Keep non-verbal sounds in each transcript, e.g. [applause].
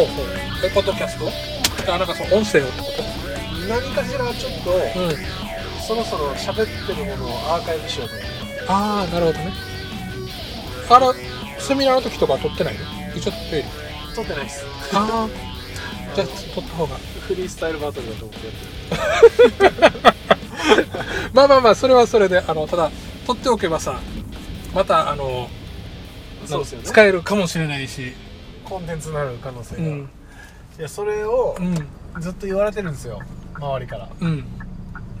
ほうほう。えポッドキャスト？あなんかその音声をってこ何かしらちょっと、とうん。そろそろ喋ってるものをアーカイブしようと。思ってああなるほどね。あらセミナーの時とか撮ってないの？一応撮って撮ってないです。ああ [laughs] じゃあ撮った方が。フリースタイルバトルだと思って。やってるまあまあまあそれはそれであのただ撮っておけばさまたあのそうですよね。使えるかもしれないしコンテンツになる可能性が、いうん。やそれをうん。ずっと言われてるんですよ。周りから。うん。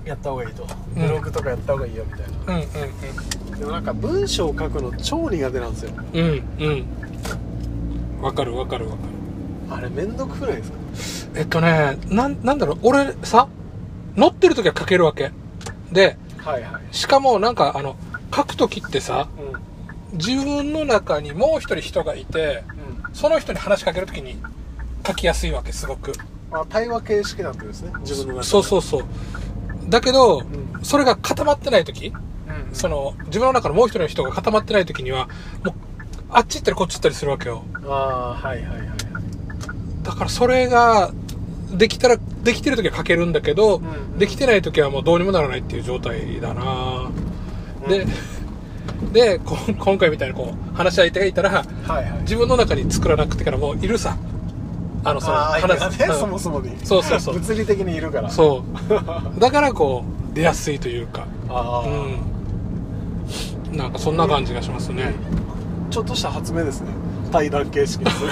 やった方がいいと、うん。ブログとかやった方がいいよみたいな。うんでもなんか文章を書くの超苦手なんですよ。うんうん。うんわかるわかるわかる。あれめんどくないですか？えっとねなんなんだろう。俺さ乗ってる時は書けるわけ。ではいはい。しかもなんかあの書く時ってさう自分の中にもう一人人がいてんうんその人に話しかける時に書きやすいわけすごく。まあ対話形式なんてですね自分の中で。そうそうそう。だけど、ん。それが固まってない時うんその自分の中のもう一人の人が固まってない時にはもうあっち行ったりこっち行ったりするわけよ。ああはいはいはい。だからそれができたらできてる時は書けるんだけど、うんできてない時はもうどうにもならないっていう状態だな。で、でこ [laughs] 今回みたいなこう話し相手がいたらはいはい。自分の中に作らなくてからもういるさ。あのその話ね、うん。そもそもに。そうそうそう。[laughs] 物理的にいるから。うそう。[laughs] だからこう出やすいというか。ああ、うん。なんかそんな感じがしますね、ちょっとした発明ですね。対談形式にす。る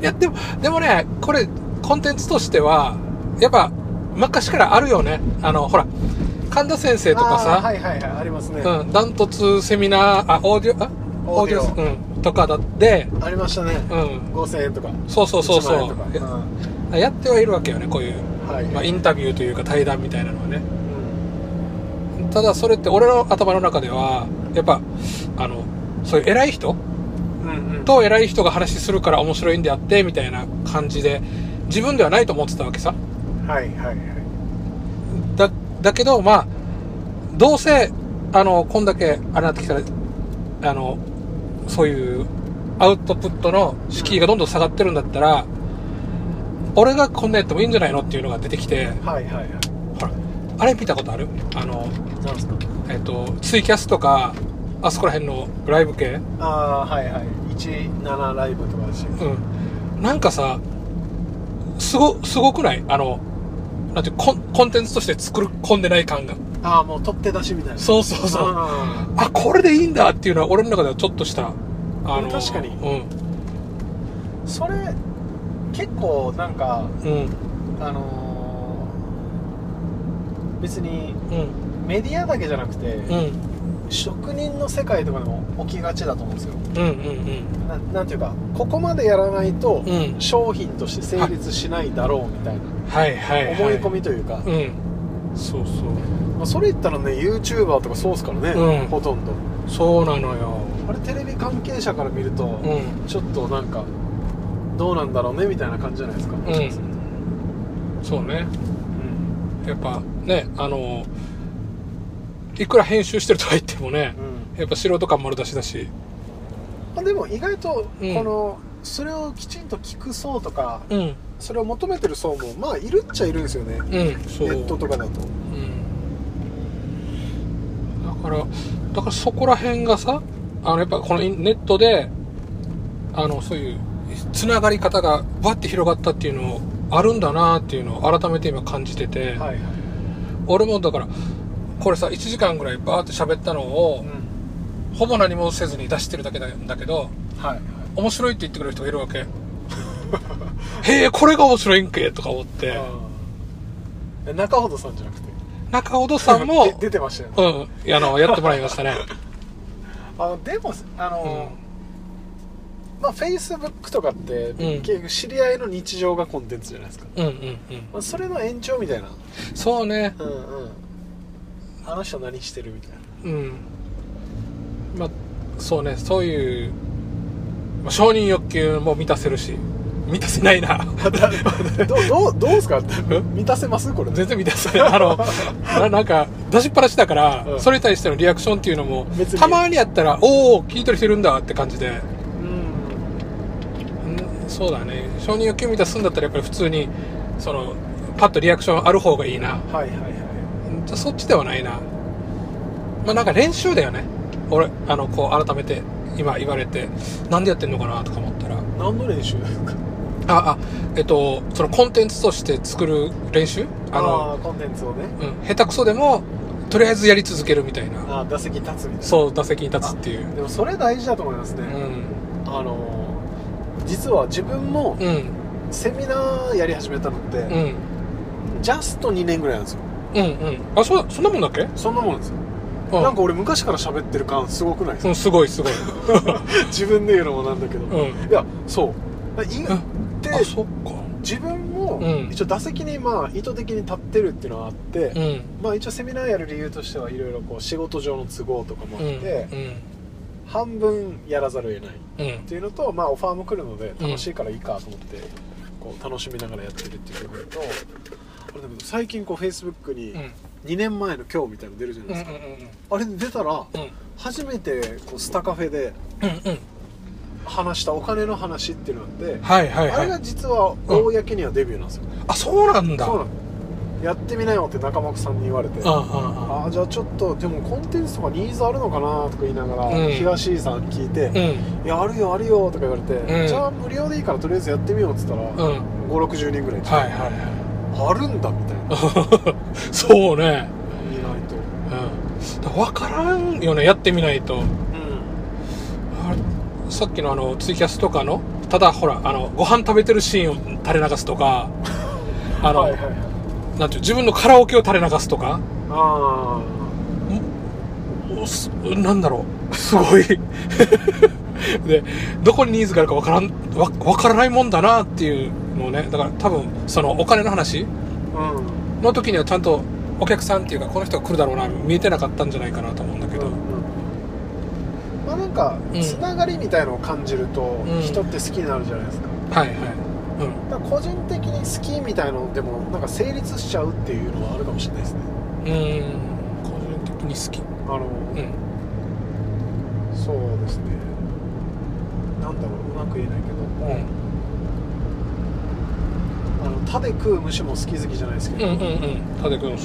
いやでもでもねこれコンテンツとしてはやっぱ昔からあるよね。あのほら神田先生とかさ、はいはいはいありますね、うん、ダントツセミナーあオーディオあオーディオ。うん、とかだってありましたね、うん。5000円とか。そうそうそう1そう。万円とか、ややってはいるわけよねこういう、うんはい、まあ、インタビューというか対談みたいなのはね。うん。ただそれって俺の頭の中ではやっぱあのそういう偉い人うんうん。と偉い人が話するから面白いんであってみたいな感じで自分ではないと思ってたわけさ。はいはいはいだだけどまあどうせあのこんだけあれなってきたらあのそういうアウトプットの敷居がどんどん下がってるんだったら俺がこんなやってもいいんじゃないのっていうのが出てきてはいはいはい。ほらあれ見たことある？あのなんですか？えっとツイキャスとかあそこら辺のライブ系？ああはいはい。17ライブとかだし。うん。なんかさすごすごくない？あのなんてコンコンテンツとして作り込んでない感が。ああもう取って出しみたいな。そうそうそう。ああこれでいいんだっていうのは俺の中ではちょっとしたあの確かに。うん。ーそれ結構なんかうん。あのー別にうん。メディアだけじゃなくて、うん。職人の世界とかでも起きがちだと思うんですようんうんななんていうかここまでやらないとうん。商品として成立しないだろうみたいな。はいはい、はい、思い込みというか、うん。そうそう。まあ、それ言ったらね YouTuber とかそうっすからね、うん。ほとんど。そうなのよ。あれテレビ関係者から見ると、うん。ちょっとなんかどうなんだろうねみたいな感じじゃないですか。うん。そうね。うん。やっぱねあのいくら編集してるとは言ってもねうん。やっぱ素人感丸出しだしまあでも意外とうん。この、それをきちんと聞く層とかうん。それを求めてる層もまあいるっちゃいるんですよね、うんネットとかだと。うん。だからだからそこら辺がさあのやっぱこのネットであのそういうつながり方がバッて広がったっていうのあるんだなっていうのを改めて今感じてて、はいはい。俺もだからこれさ1時間ぐらいバーって喋ったのをうんほぼ何もせずに出してるだけなんだけどはい。はい面白いって言ってくれる人がいるわけ。[laughs] へえこれが面白いんけとか思って。中ほさんじゃなくて？中尾戸さんもで出てましたよね。うん。あのやってもらいましたね。あのでもあの、まあフェイスブックとかって、うん。結局知り合いの日常がコンテンツじゃないですか、うんうんうん。まあ、それの延長みたいな。そうね。うんうん。あの人何してるみたいな。うんまあそうねそういう、まあ、承認欲求も満たせるし満たせないな。[laughs] どうどうどうですか？満たせます？これ。全然満たせない。あの [laughs] ななんか出しっぱなしだから、うん。それに対してのリアクションっていうのもたまにやったらおお聞いてる人いるんだって感じで。そうだね。承認欲求満たすんだったらやっぱり普通にそのパッとリアクションある方がいいな。はいはいはい。じゃあそっちではないな。まあなんか練習だよね俺あのこう改めて今言われてなんでやってんのかなとか思ったら。何の練習？ああえっとそのコンテンツとして作る練習？あのコンテンツをね。うん、下手くそでもとりあえずやり続けるみたいな。あー打席に立つみたいな。そう打席に立つっていう。でもそれ大事だと思いますね、うん。あの実は自分もうん。セミナーやり始めたのって、うん。ジャスト2年ぐらいなんですよ。うんうん。あそうそんなもんだっけ？そんなもんですよ、うん。なんか俺昔から喋ってる感すごくないですか、うんすごいすごい。[laughs] 自分で言うのもなんだけど、うん。いやそう。いうんであそっか。自分もうん。一応打席にまあ意図的に立ってるっていうのはあって、うん。まあ一応セミナーやる理由としてはいろいろこう仕事上の都合とかもあうんって、うん半分やらざるを得ないうん。っていうのと、まあ、オファーも来るので楽しいからいいかと思って、こう楽しみながらやってるっていうところとあれだけど最近こうフェイスブックにうん。2年前の今日みたいなの出るじゃないうんですか、うん。あれ出たらうん。初めてこうスタカフェでうんうん。話したお金の話っていうのがあって、はいはいあれがはい実は公にはデビューなんですよ、あそうなんだ。そうなのやってみなよって中間さんに言われてああじゃあちょっとでもコンテンツとかニーズあるのかなとか言いながら、うん。東井さん聞いて、うん。いやあるよあるよとか言われて、うん。じゃあ無料でいいからとりあえずやってみようっつったら、うん。はい560人ぐらい来て、はいはあるんだみたいな。い [laughs] そうね。意外と。うん。だから分からんよねやってみないと。うん。あさっきのあのツイキャスとかのただほらあのご飯食べてるシーンを垂れ流すとか [laughs] あの、はいはいはい。なんていう自分のカラオケを垂れ流すとか。あおすなんだろう。すごい [laughs] [laughs] でどこにニーズがあるかわからんわわからないもんだなっていうのをねだから多分そのお金の話の時にはちゃんとお客さんっていうかこの人が来るだろうな見えてなかったんじゃないかなと思うんだけど、うんうん。まあなんかうん。つながりみたいのを感じると、うん。人って好きになるじゃないですか。はいはい。だから個人的に好きみたいのでもなんか成立しちゃうっていうのはあるかもしれないですね。うん。うん個人的に好き。あの、うんそうですねなんだろううまく言えないけど。も、あの歯で食う虫も好き好きじゃないですけど、うんうんうん。うんタデ君の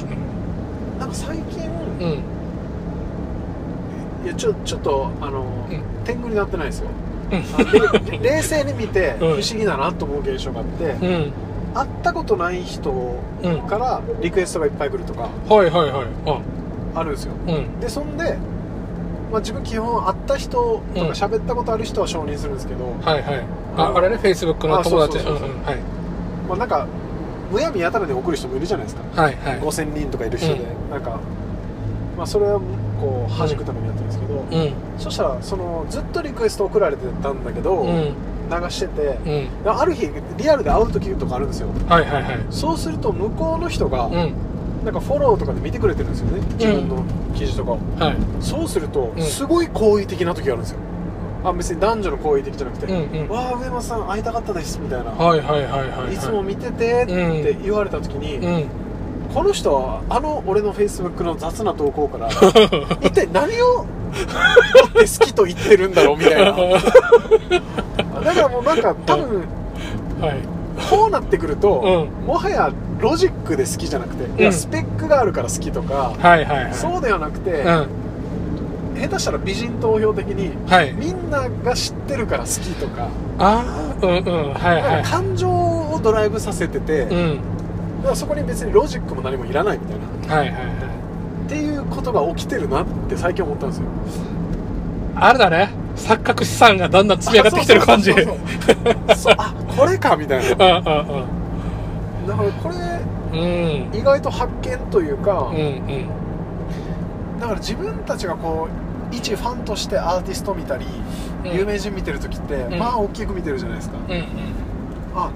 なんか最近、うん。いやちょちょっとあの、うん。天狗になってないですよ。[laughs] 冷静に見てうん。不思議だなと思う現象があって、うん。会ったことない人うんからリクエストがいっぱい来るとかはいはいはい。あ。るんですよ。でそんで、まあ、自分基本会った人とかうん。喋ったことある人は承認するんですけど、はいはい。ああれねフェイスブックの友達。まあ、なんかむやみやたらに送る人もいるじゃないですか。はいはい。5000人とかいる人で、なんか、まあ、それはこう弾くためにやってるんですけど、うん。そしたらそのずっとリクエスト送られてたんだけど、うん。流してて、うん。ある日リアルで会う時とかあるんですよ。はいはいはい。そうすると向こうの人が、うんなんかフォローとかで見てくれてるんですよね。自分の記事とかを、はい。そうすると、うん。すごい好意的な時があるんですよ。あ別に男女の好意的じゃなくて「うんうん。わあ上間さん会いたかったです」みたいな、はいはいはいはいい。つも見ててって言われた時に、うん。この人はあの俺のフェイスブックの雑な投稿から [laughs] 一体何を好きと言ってるんだろうみたいな。[laughs] だからもうなんか多分はい。こうなってくると、うもはやロジックで好きじゃなくて、いやうんスペックがあるから好きとか、はいはいはい。そうではなくて、うん。下手したら美人投票的にはい。みんなが知ってるから好きとか,、ああうんうんはいはい。感情をドライブさせてて、だうん。からそこに別にロジックも何もいらないみたいな。はいはいはい。っていうことが起きてるなって最近思ったんですよ。あれだね。錯覚資産がだんだん積み上がってきてる感じ。あこれかみたいな。うんだからこれうん。うん意外と発見というか、うんうん。だから自分たちがこう一ファンとしてアーティスト見たり、うん。有名人見てる時って、ん。まあ大きく見てるじゃないですか、うんうん。あ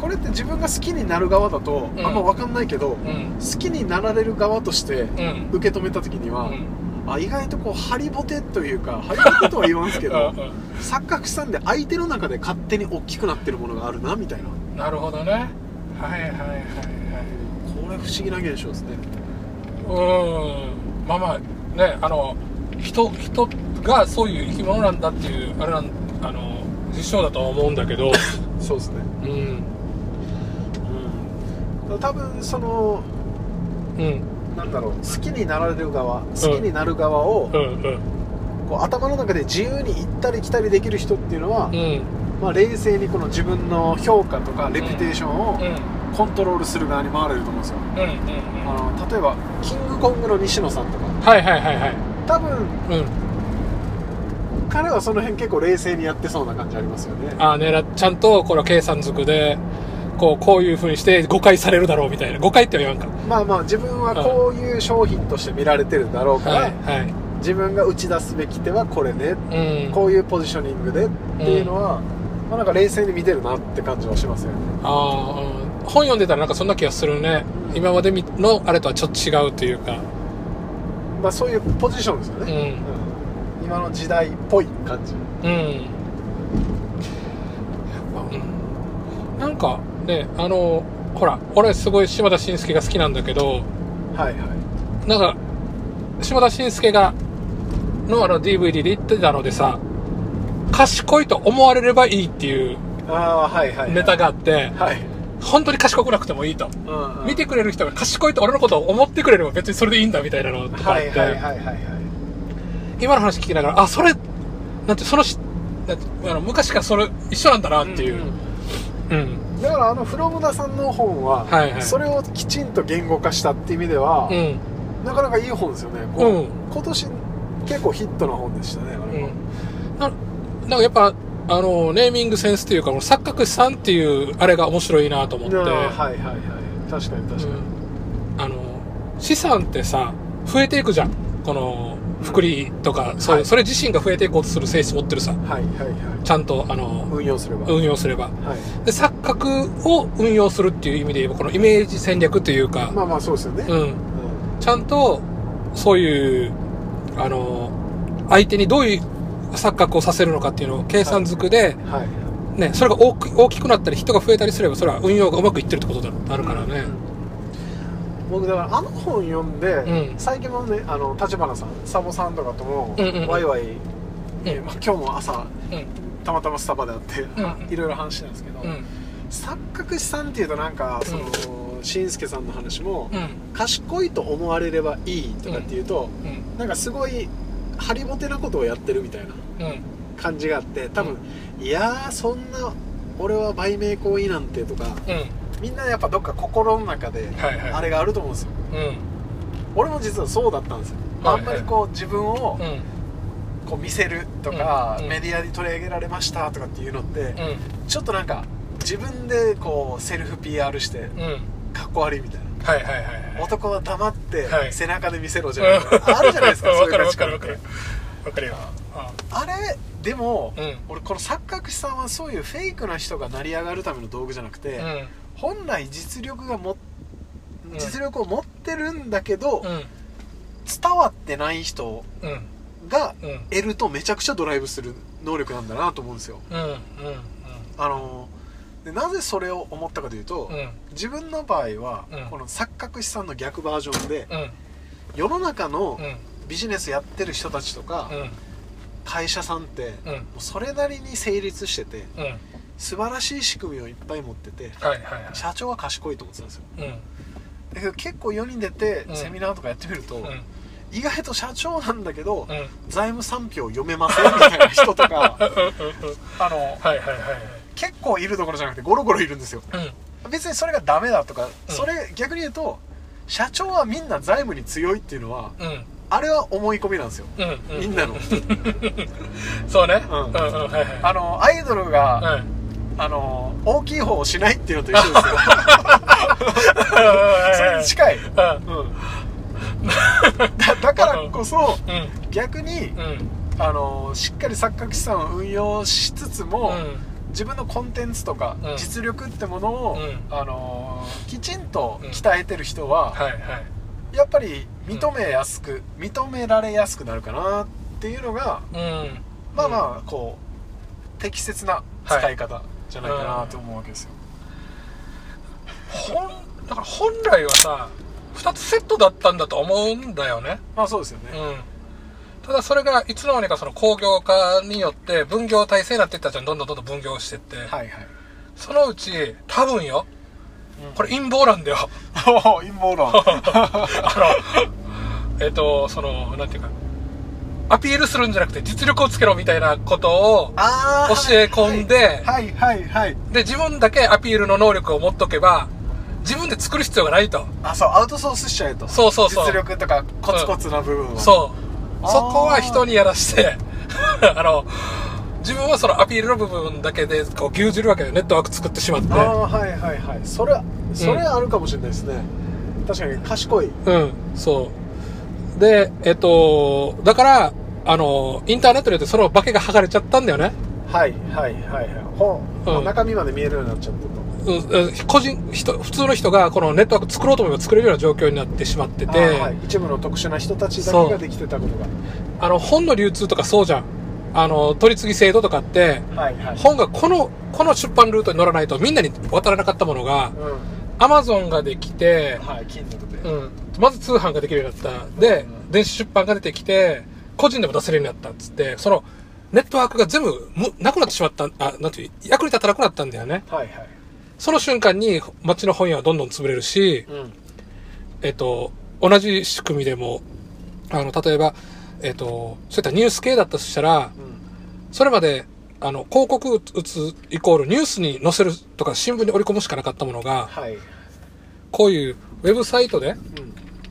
これって自分が好きになる側だと、うん。あんま分かんないけど、うん。好きになられる側としてうん。受け止めた時には、うん。あ意外とこうハリボテというかハリボテとは言わんですけど錯覚したんで相手の中で勝手に大きくなってるものがあるなみたいな。なるほどねはいはいはい。はいこれ不思議な現象ですね。うーん。まあまあねあの人人がそういう生き物なんだっていうあれなんあの実証だとは思うんだけど。[laughs] そうですね。うん。うん。多分そのうん。なんだろう好きになられる側好きになる側をうん。うん。こう頭の中で自由に行ったり来たりできる人っていうのは、うんまあ、冷静にこの自分の評価とかレピュテーションをうん。コントロールする側に回れると思うんですよ。うんうんあの例えばキングコングの西野さんとか。はいはいはいはい。多分うん。彼はその辺結構冷静にやってそうな感じありますよね。ああねらちゃんとこれは計算づくでこうこういうふうにして誤解されるだろうみたいな。誤解っては言わんか。まあまあ自分はこういう商品として見られてるだろうから、はいはい。自分が打ち出すべき手はこれねうん。こういうポジショニングでっていうのは、まあ、なんか冷静に見てるなって感じはしますよね。ああ、うん、本読んでたらなんかそんな気がするね。今までみのあれとはちょっと違うというか。まあそういうポジションですようん。ね、うん。今の時代っぽい感じ。うん。やっぱうん。なんかねあのほら俺すごい島田紳介が好きなんだけど。はいはい。なんか島田紳介がのあの DVD で言ってたのでさ賢いと思われればいいっていうああはいはい、はい、ネタがあってはい、本当に賢くなくてもいいと。うんうん。見てくれる人が賢いと俺のことを思ってくれれば別にそれでいいんだみたいなのとかあって、はいはいはいはいはい。今の話聞きながらあそれなんてそのしなんてあの昔からそれ一緒なんだなっていう。うんだからあのフロムダさんの本は、はいはい。それをきちんと言語化したっていう意味では、うん。なかなかいい本ですよね。こううん。今年結構ヒットな本でしたねあれは、うんななんかやっぱあのネーミングセンスっていうかこの錯覚さんっていうあれが面白いなと思って、はいはいはい。確かに確かに、うん。あの資産ってさ増えていくじゃん。この福利とか、そうはい。それ自身が増えていこうとする性質持ってるさ。はいはいはちゃんとあのい運用すれば、運用すれば。はい。で錯覚を運用するっていう意味で言えばこのイメージ戦略というか、まあまあそうですよね、うん、うん。ちゃんとそういうあの相手にどういう錯覚をさせるのかっていうのを計算づくで、はい。ね、それが大き大きくなったり人が増えたりすればそれは運用がうまくいってるってことになるからね、僕だからあの本読んで、うん。最近もねあの立花さんサボさんとかとも、うんうんうん。ワイワイ、ん。えまあ今日も朝うん。たまたまスタバで会って、うんいろいろ話してたんですけど、うん。錯覚師さんっていうとなんかその、しんすけさんの話も、うん。賢いと思われればいいとかっていうと、うん。なんかすごいハリボテなことをやってるみたいなうん。感じがあって多分、いやーそんな俺は売名行為なんてとかうん。みんなやっぱどっか心の中ではいはい。あれがあると思うんですよ。うん。俺も実はそうだったんですよ、はいはい。あんまりこう自分をうん。こう見せるとか、うん。うん。メディアに取り上げられましたとかっていうのって、うん。ちょっとなんか自分でこうセルフ PR してうん。かっこ悪いみたいなはいはいはいはい。男は黙ってはい。背中で見せろじゃない、あるじゃないですか [laughs] そういうわかる価値観って。わかる。わかるわかるよ。ああ。れでも、うん。俺この錯覚師さんはそういうフェイクな人が成り上がるための道具じゃなくて、うん。本来実力がもうん。実力を持ってるんだけど、うん。伝わってない人うん。がうん。得るとめちゃくちゃドライブする能力なんだなと思うんですよ。あのでなぜそれを思ったかというと、うん。自分の場合は、うん。この錯覚師さんの逆バージョンで、うん。世の中のうん。ビジネスやってる人たちとか、うん。会社さんって、うん。もうそれなりに成立してて素晴らしい仕組みをいっぱい持っててはいはい社長は賢いと思ってたんですよ。うん。だけど結構4人出てうん。セミナーとかやってみると、うん。意外と社長なんだけど、うん。財務産票読めませんみたいな人とか [laughs] あのはいはいはい結構いるところじゃなくてゴロゴロいるんですよ。はい別にそれがダメだとか、うん。それ逆に言うと社長はみんな財務に強いっていうのはうん。うんあれは思い込みなんですよ。うんうん。みんなの。[laughs] そうね。うん。うんうんはいはい。あのアイドルが、はいあの大きい方をしないっていうのと一緒ですよ。それに近い、うん、だだからこそうん。逆にうん。あのしっかり錯覚資産を運用しつつも、自分のコンテンツとかうん。実力ってものを、うん。あのきちんと鍛えてる人は、はいはい。いやっぱり認めやすく、認められやすくなるかなっていうのがうん。まあまあこう適切な使い方じゃないかなと思うわけですよ、本だから本来はさ2つセットだったんだと思うんだよね。まあそうですよね、うんただそれがいつの間にかその工業化によって分業体制になっていったじゃん。どんどんどんどん分業してって、はいはい。そのうち多分よ。これ陰謀なんだよ。[laughs] 陰謀論。[laughs] あのえっとそのなんていうか。アピールするんじゃなくて実力をつけろみたいなことをあ教え込んではいはいはい、はいで自分だけアピールの能力を持っとけば自分で作る必要がないと。あそうアウトソースしちゃえと。そうそうそう。実力とかコツコツな部分は、そう。あーそこは人にやらして。[laughs] あの自分はそのアピールの部分だけでこう牛耳るわけよ。ネットワーク作ってしまって。ああはいはいはい。それそれあるかもしれないですね、確かに賢い。うん。そう。でえっとだからあのインターネットによってその化けが剥がれちゃったんだよね。はいはいはいはい。ほう、うん。中身まで見えるようになっちゃってと。うんうん個人人普通の人がこのネットワーク作ろうと思えば作れるような状況になってしまってて。はい、一部の特殊な人たちだけができてたことが。あの本の流通とかそうじゃん。あの取り次ぎ制度とかってはいはい。本がこのこの出版ルートに乗らないとみんなに渡らなかったものがうアマゾンができてん、はいうん、まず通販ができるようになった。で、うん。電子出版が出てきて個人でも出せるようになったっつってそのネットワークが全部むなくなってしまったあなんていう役に立たなくなったんだよね。はいはいその瞬間に街の本屋はどんどん潰れるし、うん。えっと、同じ仕組みでもあの例えば、えっと、そういったニュース系だったとしたらうん。それまであの広告打つイコールニュースに載せるとか新聞に織り込むしかなかったものがはい。こういうウェブサイトでうん。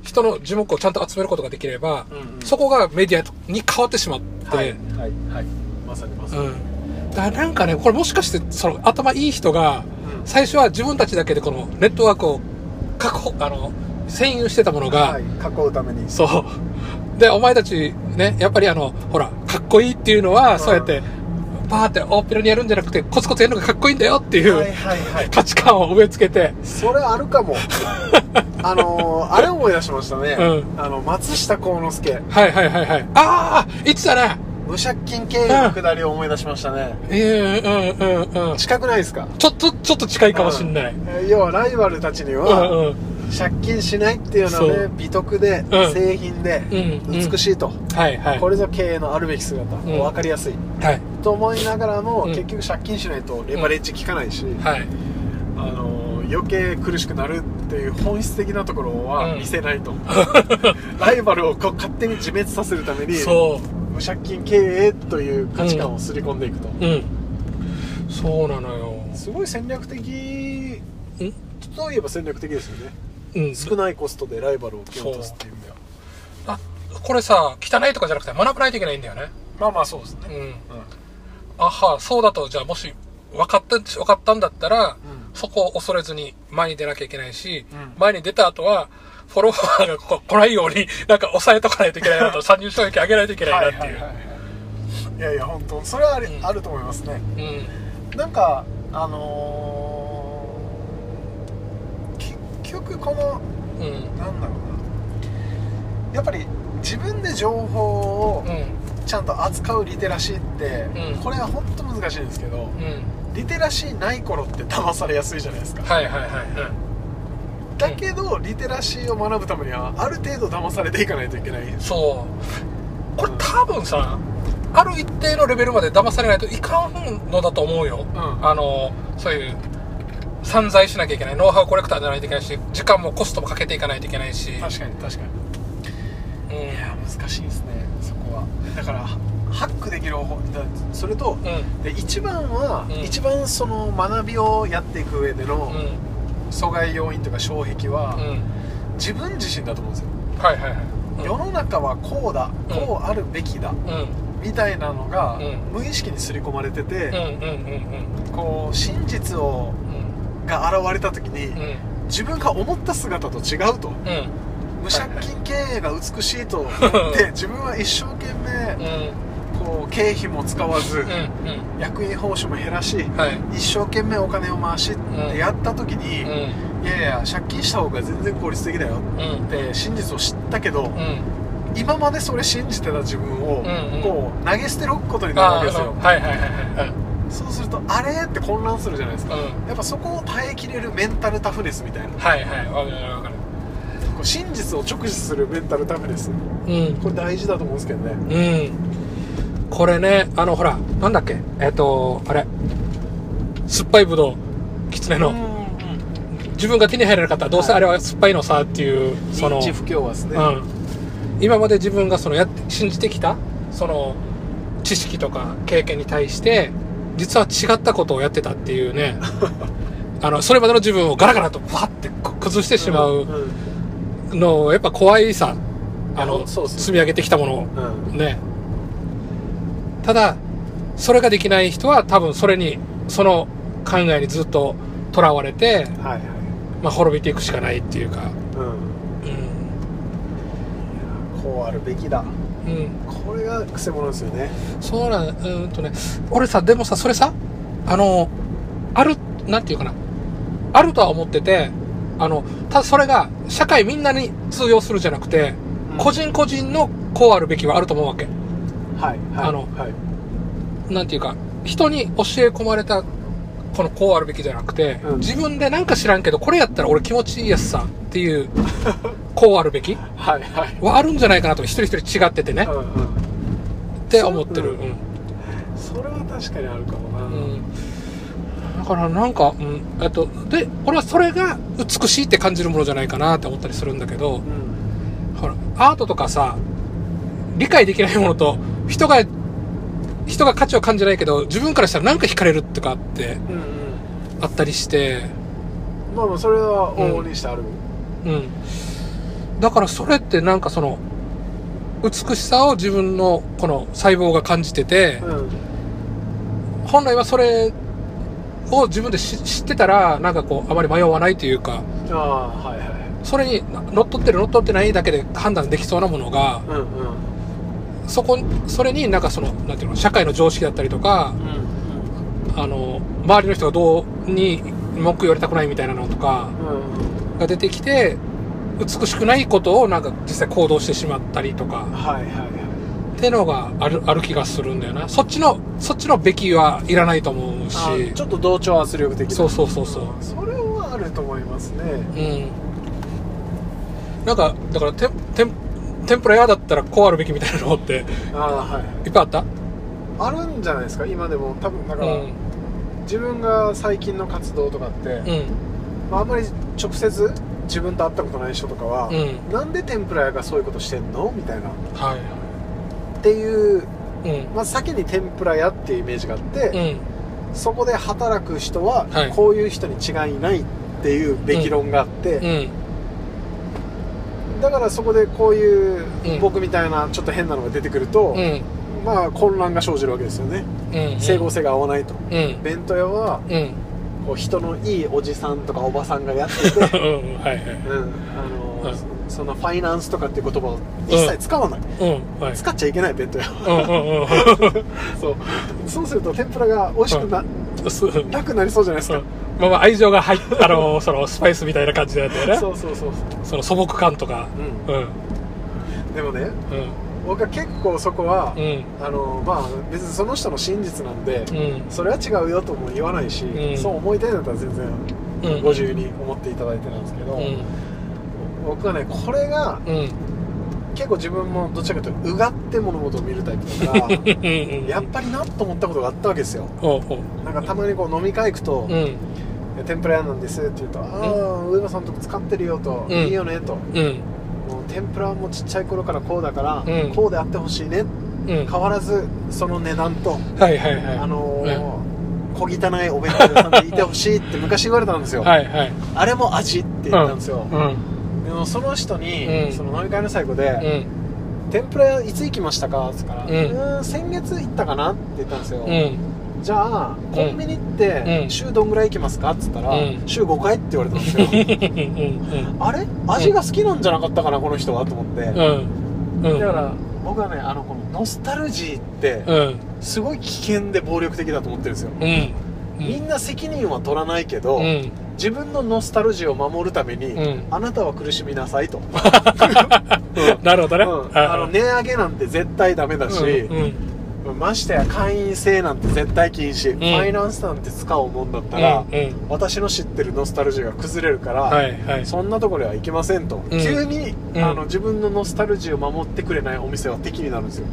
人の樹木をちゃんと集めることができれば、うんうん。そこがメディアに変わってしまって、はいはいはい。まさにまさに、うん。だからなんかね、これもしかして、その頭いい人が、うん最初は自分たちだけでこのネットワークを確保、あの、占有してたものが、はい囲うために。そう。で、お前たちね、やっぱりあの、ほら、かっこいいっていうのは、そうやって、パーって大っぴらにやるんじゃなくて、コツコツやるのがかっこいいんだよっていう、はいはいはい。価値観を植え付けて、それあるかも。[laughs] あのー、あれ思い出しましたね、うあの松下幸之助。はいはいはいはい。ああいつだね無借金経営のくだりを思い出しましたね。うん。うんうんうん。近くないですか？ちょっと、ちょっと近いかもしんない。えー要はライバルたちにうんはうん。借金しないっていうのはね美徳でうん。製品でうんうん。美しいと。はいはい。これぞ経営のあるべき姿。ん。分かりやすい。はい。と思いながらもうん。結局借金しないとレバレッジ効かないしはい。あのー余計苦しくなるっていう本質的なところはうん。見せないと。[laughs] ライバルをこう勝手に自滅させるためにそ無借金経営という価値観を刷り込んでいくと、う。うん。そうなのよ。すごい戦略的ん？といえば戦略的ですよねうん。少ないコストでライバルを蹴落とすっていう意味ではあ、これさ、汚いとかじゃなくて学ばないといけないんだよね。まあまあそうですねうん。あは、そうだと、じゃあもし、分かった、分かったんだったら、うんそこを恐れずに前に出なきゃいけないし、うん前に出た後は、フォロワーがこ来ないように、なんか抑えとかないといけないなと、参入障壁上げないといけないなっていう。いやいや本当それはあり、うんあると思いますねうん。なんかあのー結局このうん。なんだろうなやっぱり自分で情報をうん。ちゃんと扱うリテラシーって、うんこれは本当難しいんですけどうん。リテラシーない頃って騙されやすいじゃないですかはいはいはいはい。だけどリテラシーを学ぶためにはある程度騙されていかないといけないそう。これ多分さ、ある一定のレベルまで騙されないといかんのだと思うよ。うんあの、そういう、散財しなきゃいけない。ノウハウコレクターじゃないといけないし、時間もコストもかけていかないといけないし。確かに確かにうん。いや難しいですねそこはだからハックできる方法だそれとうん。で一番は、うん一番その学びをやっていく上でのうん。阻害要因とか障壁は、うん。自分自身だと思うんですよ、はいはいはい。世の中はこうだうんこうあるべきだ、うん。みたいなのが、うん無意識に刷り込まれてて、こう真実をうん。が現れた時に、うん。自分が思った姿と違うとうん。無借金経営が美しいと [laughs] 思って自分は一生懸命うん。う経費も使わず、役員報酬も減らしはい。一生懸命お金を回しってやった時に、うん。いやいや借金した方が全然効率的だようん。って真実を知ったけど、うん。今までそれ信じてた自分を、こう投げ捨てることになるわけですよ。はいはいはいはい。そうするとあれ？って混乱するじゃないですか、うん。やっぱそこを耐えきれるメンタルタフネスみたいな。はいはい。わかるわかる真実を直視するメンタルタフネス。うん。これ大事だと思うんですけどね。うんこれねあのほらなんだっけ？えっ、とあれ。酸っぱいぶどう。狐の、自分が手に入らなかったらどうせあれは酸っぱいのさっていうその不協和ですね、うん、今まで自分がそのやって信じてきたその知識とか経験に対して実は違ったことをやってたっていうね。[laughs] あのそれまでの自分をガラガラとパッてこ崩してしまううんのやっぱ怖いさ。あいの積み上げてきたものを。うん。ねただそれができない人は多分それにその考えにずっととらわれて、はいはい。まあ、滅びていくしかないっていうか。うんうん。こうあるべきだ。うん。これがくせ者ですよね。そうなんうーんとね俺さでもさそれさあのあるなんていうかな。あるとは思っててあのただそれが社会みんなに通用するじゃなくて、うん。個人個人のこうあるべきはあると思うわけはいはい。あのはい。なんていうか人に教え込まれたこのこうあるべきじゃなくて、うん。自分でなんか知らんけどこれやったら俺気持ちいいやつさっていう [laughs] こうあるべきはいはい。はあるんじゃないかなと一人一人違っててね、うんうん。って思ってる、そううん。それは確かにあるかもな、うん。だからなんか、うん、えっと、で、俺はそれが美しいって感じるものじゃないかなって思ったりするんだけど、うん。ほら、アートとかさ、理解できないものと、人が、人が価値を感じないけど、自分からしたらなんか惹かれるとかってうんうん。あったりして、まあまあそれは往々にしてある、うん。だからそれってなんかその、美しさを自分のこの細胞が感じてて、うん。本来はそれを自分で知知ってたら、なんかこう、あまり迷わないというか、ああはいはい。それに乗っ取ってる乗っ取ってないだけで判断できそうなものが、うんうんそこ、それになんかその、なんていうの、社会の常識だったりとか、うんあの、周りの人がどうに文句言われたくないみたいなのとかが出てきて、美しくないことをなんか実際行動してしまったりとか、はいはいはいっていうのがある、ある気がするんだよな。そっちの、そっちのべきはいらないと思うし、あちょっと同調圧力的なそうそうそうそう。それはあると思いますねうん。なんか、だから、てん、てん、天ぷら屋だったらこうあるべきみたいなのって、ああはいいっぱいあった？あるんじゃないですか？今でも多分だから、うん。自分が最近の活動とかって、うん。まあ、あんまり直接自分と会ったことない人とかは、うん。なんで天ぷら屋がそういうことしてんの？みたいなはい。っていう、うん。まあ、先に天ぷら屋っていうイメージがあって、うん。そこで働く人ははいこういう人に違いないっていうべき論があって、うん。だからそこでこういううん僕みたいなちょっと変なのが出てくると、うん。まあ混乱が生じるわけですよね、うん。整合性が合わないとうん。弁当屋はうん。こう人のいいおじさんとかおばさんがやってて、そのファイナンスとかっていう言葉を一切使わない、うん。はい。使っちゃいけない弁当屋はうんうんうん。[laughs] そうそうすると天ぷらが美味しくな,、すなくなりそうじゃないですか、まあまあ愛情が入っあの、そのスパイスみたいな感じだったよね。そうそうそうその素朴感とか。ううん。んでもねうん。僕は結構そこは、うん。あのまあ別にその人の真実なんで、うん。それは違うよとも言わないし、うんそう思いたいんだったら全然うん。ご自由に思っていただいてなんですけど、うん。僕はねこれがうん。結構自分もどちらかというとうがって物事を見るタイプだからうん。[laughs] やっぱりなと思ったことがあったわけですよ。なんかたまにこう飲み会行くとうん。「天ぷら屋なんです」って言うと「ああ上野さんとこ使ってるよ」と「うんいいよね」とうん。「もう天ぷらもちっちゃい頃からこうだから、うんこうであってほしいね」うん。変わらずその値段と、はいはいはい。あのー小汚いお弁当屋さんでいてほしいって昔言われたんですよ、はいはい。あれも味って言ったんですよ、うん。でもその人に、うんその飲み会の最後で、うん。天ぷら屋いつ行きましたか?」って言ったから「ううんーん先月行ったかな?」って言ったんですよ、うん。じゃあコンビニってうん週どんぐらい行きますか?」っつったら、うん週5回って言われたんですようん。あれ？味が好きなんじゃなかったかなこの人は？と思って。だから僕はねあのこのノスタルジーってうんすごい危険で暴力的だと思ってるんですよ、うんみんな責任は取らないけど、うん自分のノスタルジーを守るために、うん。あなたは苦しみなさいと、[laughs] なるほどね、うん。あの値上げなんて絶対ダメだし、うんうんましてや会員制なんて絶対禁止、ん。ファイナンスなんて使うもんだったら、うんうん。私の知ってるノスタルジーが崩れるから、はいはい。そんなところではいけませんと、うん。急に、うん。あの自分のノスタルジーを守ってくれないお店は敵になるんですよ、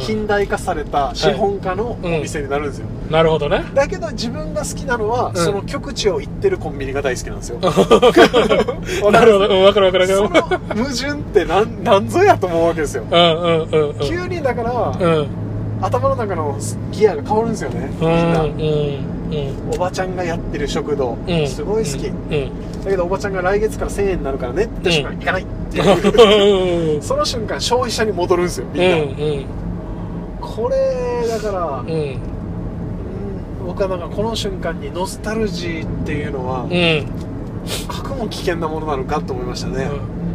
近代化された資本家のおうん。店になるんですよ、なるほどね。だけど自分が好きなのは、ん。その極地を行ってるコンビニが大好きなんですよ。[laughs] なるほど。うんわかるわかる。その矛盾ってなんなんぞやと思うわけですよ。うんうんうんうん。急にだから、うん頭の中のギアが変わるんですよね。みうんんな、うん。うんおばちゃんがやってる食堂、うん。すごい好き、うんだけどおばちゃんが来月から1000円になるからね。って瞬間、行かないっていう。うん。その瞬間消費者に戻るんですよみうんんな、ん。これだから、僕はなんかこの瞬間にノスタルジーっていうのは、うん。核も危険なものなのかと思いましたね、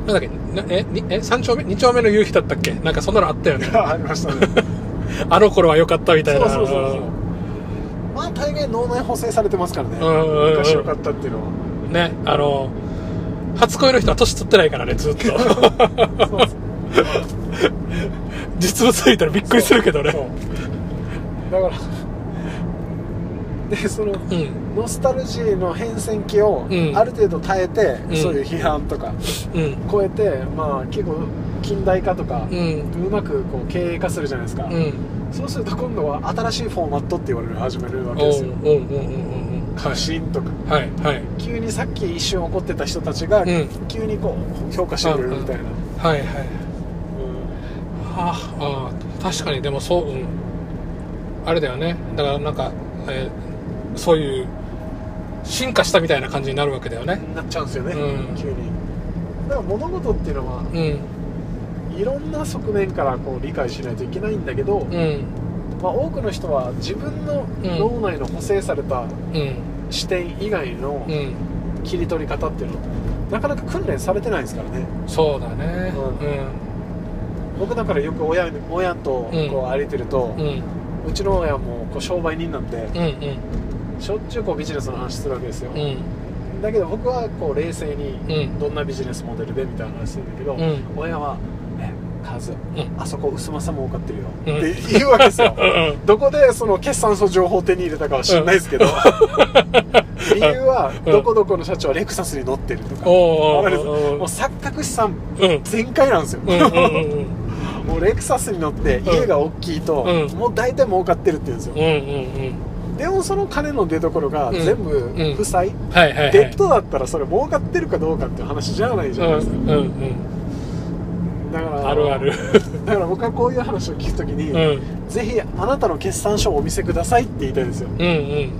なんだっけ？なえにえ？三丁目？二丁目の夕日だったっけ？なんかそんなのあったよね。[laughs] ありましたねあの頃は良かったみたいな。そうそうそうそう。まあ大概脳内補正されてますからね、昔良かったっていうのは。ねあの初恋の人は年取ってないからねずっと。実物見たらびっくりするけどね。だからでそのうん。ノスタルジーの変遷期をうん。ある程度耐えて、うん。そういう批判とかうん。超えてまあ結構近代化とか、ううんまくこう経営化するじゃないですか、うん。そうすると今度は新しいフォーマットって言われる始めるわけですよ。おうおうおうおう革新とか。はいはい。急にさっき一瞬怒ってた人たちが、うん。急にこう評価してくれるみたいな、はいはい。うんはああー確かにでもそう、うん、あれだよね。だからなんか、えーそういう進化したみたいな感じになるわけだよね。なっちゃうんですよね、うん。急に。だから物事っていうのはうんいろんな側面からこう理解しないといけないんだけど、うん。まあ、多くの人は自分の脳内の補正されたうん。視点以外のうん。切り取り方っていうのなかなか訓練されてないですからね。そうだね。僕だからよく親に親とうん。こう歩いてると、うん。うんうちの親もこう商売人なんでうんうん。しょっちゅうこうビジネスの話するわけですよ、うん。だけど僕はこう冷静にうん。どんなビジネスモデルでみたいな話するんだけど、うん。親は「えカズ、ん。あそこ薄まさ儲かってるよ」うん。って言うわけですよ。どこでその決算書情報を手に入れたかは知らないですけど、[laughs] 理由はうんどこどこの社長はレクサスに乗ってるとか、もう錯覚資産うん。全開なんですよ、もうレクサスに乗って家が大きいと、うん。もう大体儲かってるって言うんですよ、でもその金の出所がうん。全部うん。負債、デッドだったらそれ儲かってるかどうかっていう話じゃないじゃないですか、だからあるある。だから僕はこういう話を聞くときに、うん。ぜひあなたの決算書をお見せくださいって言いたいんですよ。うんうん。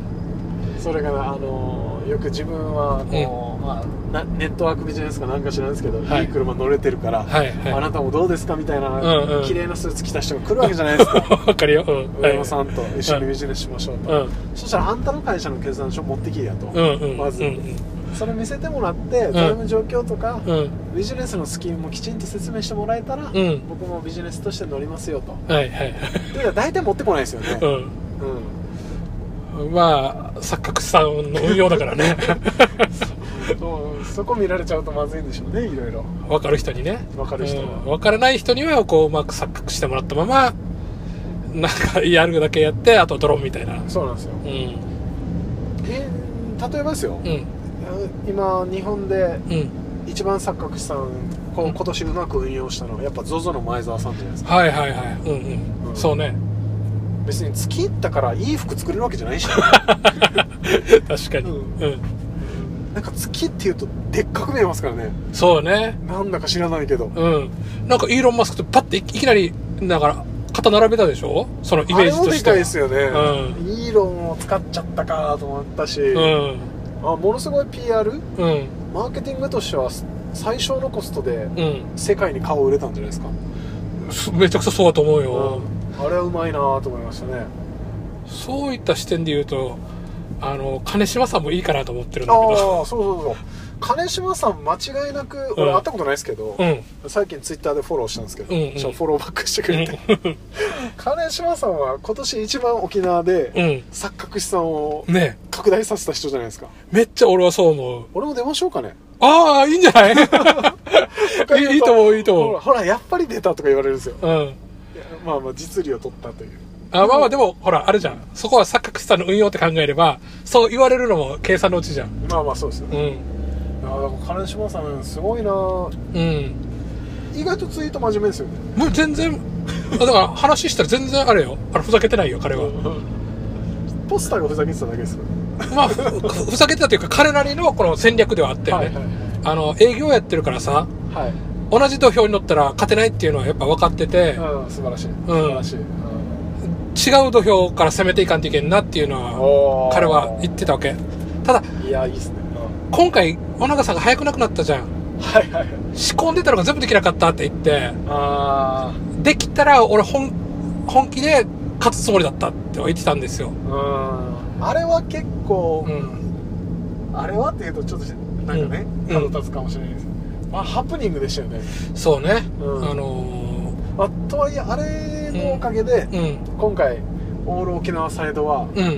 それからあのよく自分はこう、まあ、なネットワークビジネスかなんか知らないですけど、はい。い、い車乗れてるから、はいはあなたもどうですかみたいな、うんうん。綺麗なスーツ着た人が来るわけじゃないですか。い [laughs] わかるよ。うん。上山さんと一緒にビジネスしましょうと、うん。そしたらあんたの会社の決算書持ってきいやと、うんうん。まず、うんそれ見せてもらって財務状況とか、ビジネスのスキームもきちんと説明してもらえたら、うん。僕もビジネスとして乗りますよと。はいはい。で大体持ってこないですよね、ううん。んまあ錯覚資産の運用だからね。そうそこ見られちゃうとまずいんでしょうねいろいろ。分かる人にね。分かる人は、うん。分からない人にはこううまく錯覚してもらったままなんかやるだけやってあとドローンみたいな。そうなんですよ。うん。え例えばですよ、うん今日本でうん。一番錯覚資産こう今年うまく運用したのはやっぱ ZOZO の前澤さんじゃないですか。はいはいはい。うんうん、うん。そうね。別に月行ったからいい服作れるわけじゃないし。[laughs] 確かに。ううん、なんか月っていうとでっかく見えますからね。そうね。なんだか知らないけど。うん。なんかイーロン・マスクってパッていいきなりだから肩並べたでしょ？そのイメージとしてあれもでかいですよね、うイーロンを使っちゃったかと思ったし、うんあものすごい PR うん。マーケティングとしては最小のコストでうん。世界に顔を売れたんじゃないですか、すめちゃくちゃそうだと思うよ、あれはうまいなと思いましたね。そういった視点で言うとあの金島さんもいいかなと思ってるんだけど。ああそうそうそう金島さん間違いなくうん俺会ったことないですけど、うん。最近ツイッターでフォローしたんですけど、うんうんフォローバックしてくれて、[laughs] 金島さんは今年一番沖縄でうん。錯覚資産をね拡大させた人じゃないですかめっちゃ俺はそう思う。俺も出ましょうかねああ、いいんじゃない？[laughs] いいと思う、いいと思ほらほらやっぱり出たとか言われるんですよう。うん。まあまあ実利を取ったというあまあまあ、でも、ほら、あれじゃん。そこは錯覚したの運用って考えれば、そう言われるのも計算のうちじゃん。まあまあそうですよね、うん。いやだから金島さんすごいな。うん。意外とツイート真面目ですよね。もう全然、あだから話したら全然あれよ。あの、ふざけてないよ、彼は。[laughs] ポスターがふざけてただけですよまあ、ふふざけてたというか、彼なりのこの戦略ではあったよね。はいはいあの、営業やってるからさ、はい。同じ土俵に乗ったら勝てないっていうのはやっぱ分かってて、うん素晴らしい。素晴らしい、違う土俵から攻めていかんといけんなっていうのは、彼は言ってたわけ。ただ、いやいいっすね、今回、小長さんが早くなくなったじゃん。はいはいはい。仕込んでたのが全部できなかったって言って、あできたら俺本、本気で勝つつもりだったって言ってたんですよ。あうん。あれは結構、うん。あれはっていうとちょっとなんかねうん。角立つかもしれないです、まあハプニングでしたよね、そうね。うん。あのまあ、とはいえあれのおかげで、ー、うん、今回オール沖縄サイドは、うん、まあ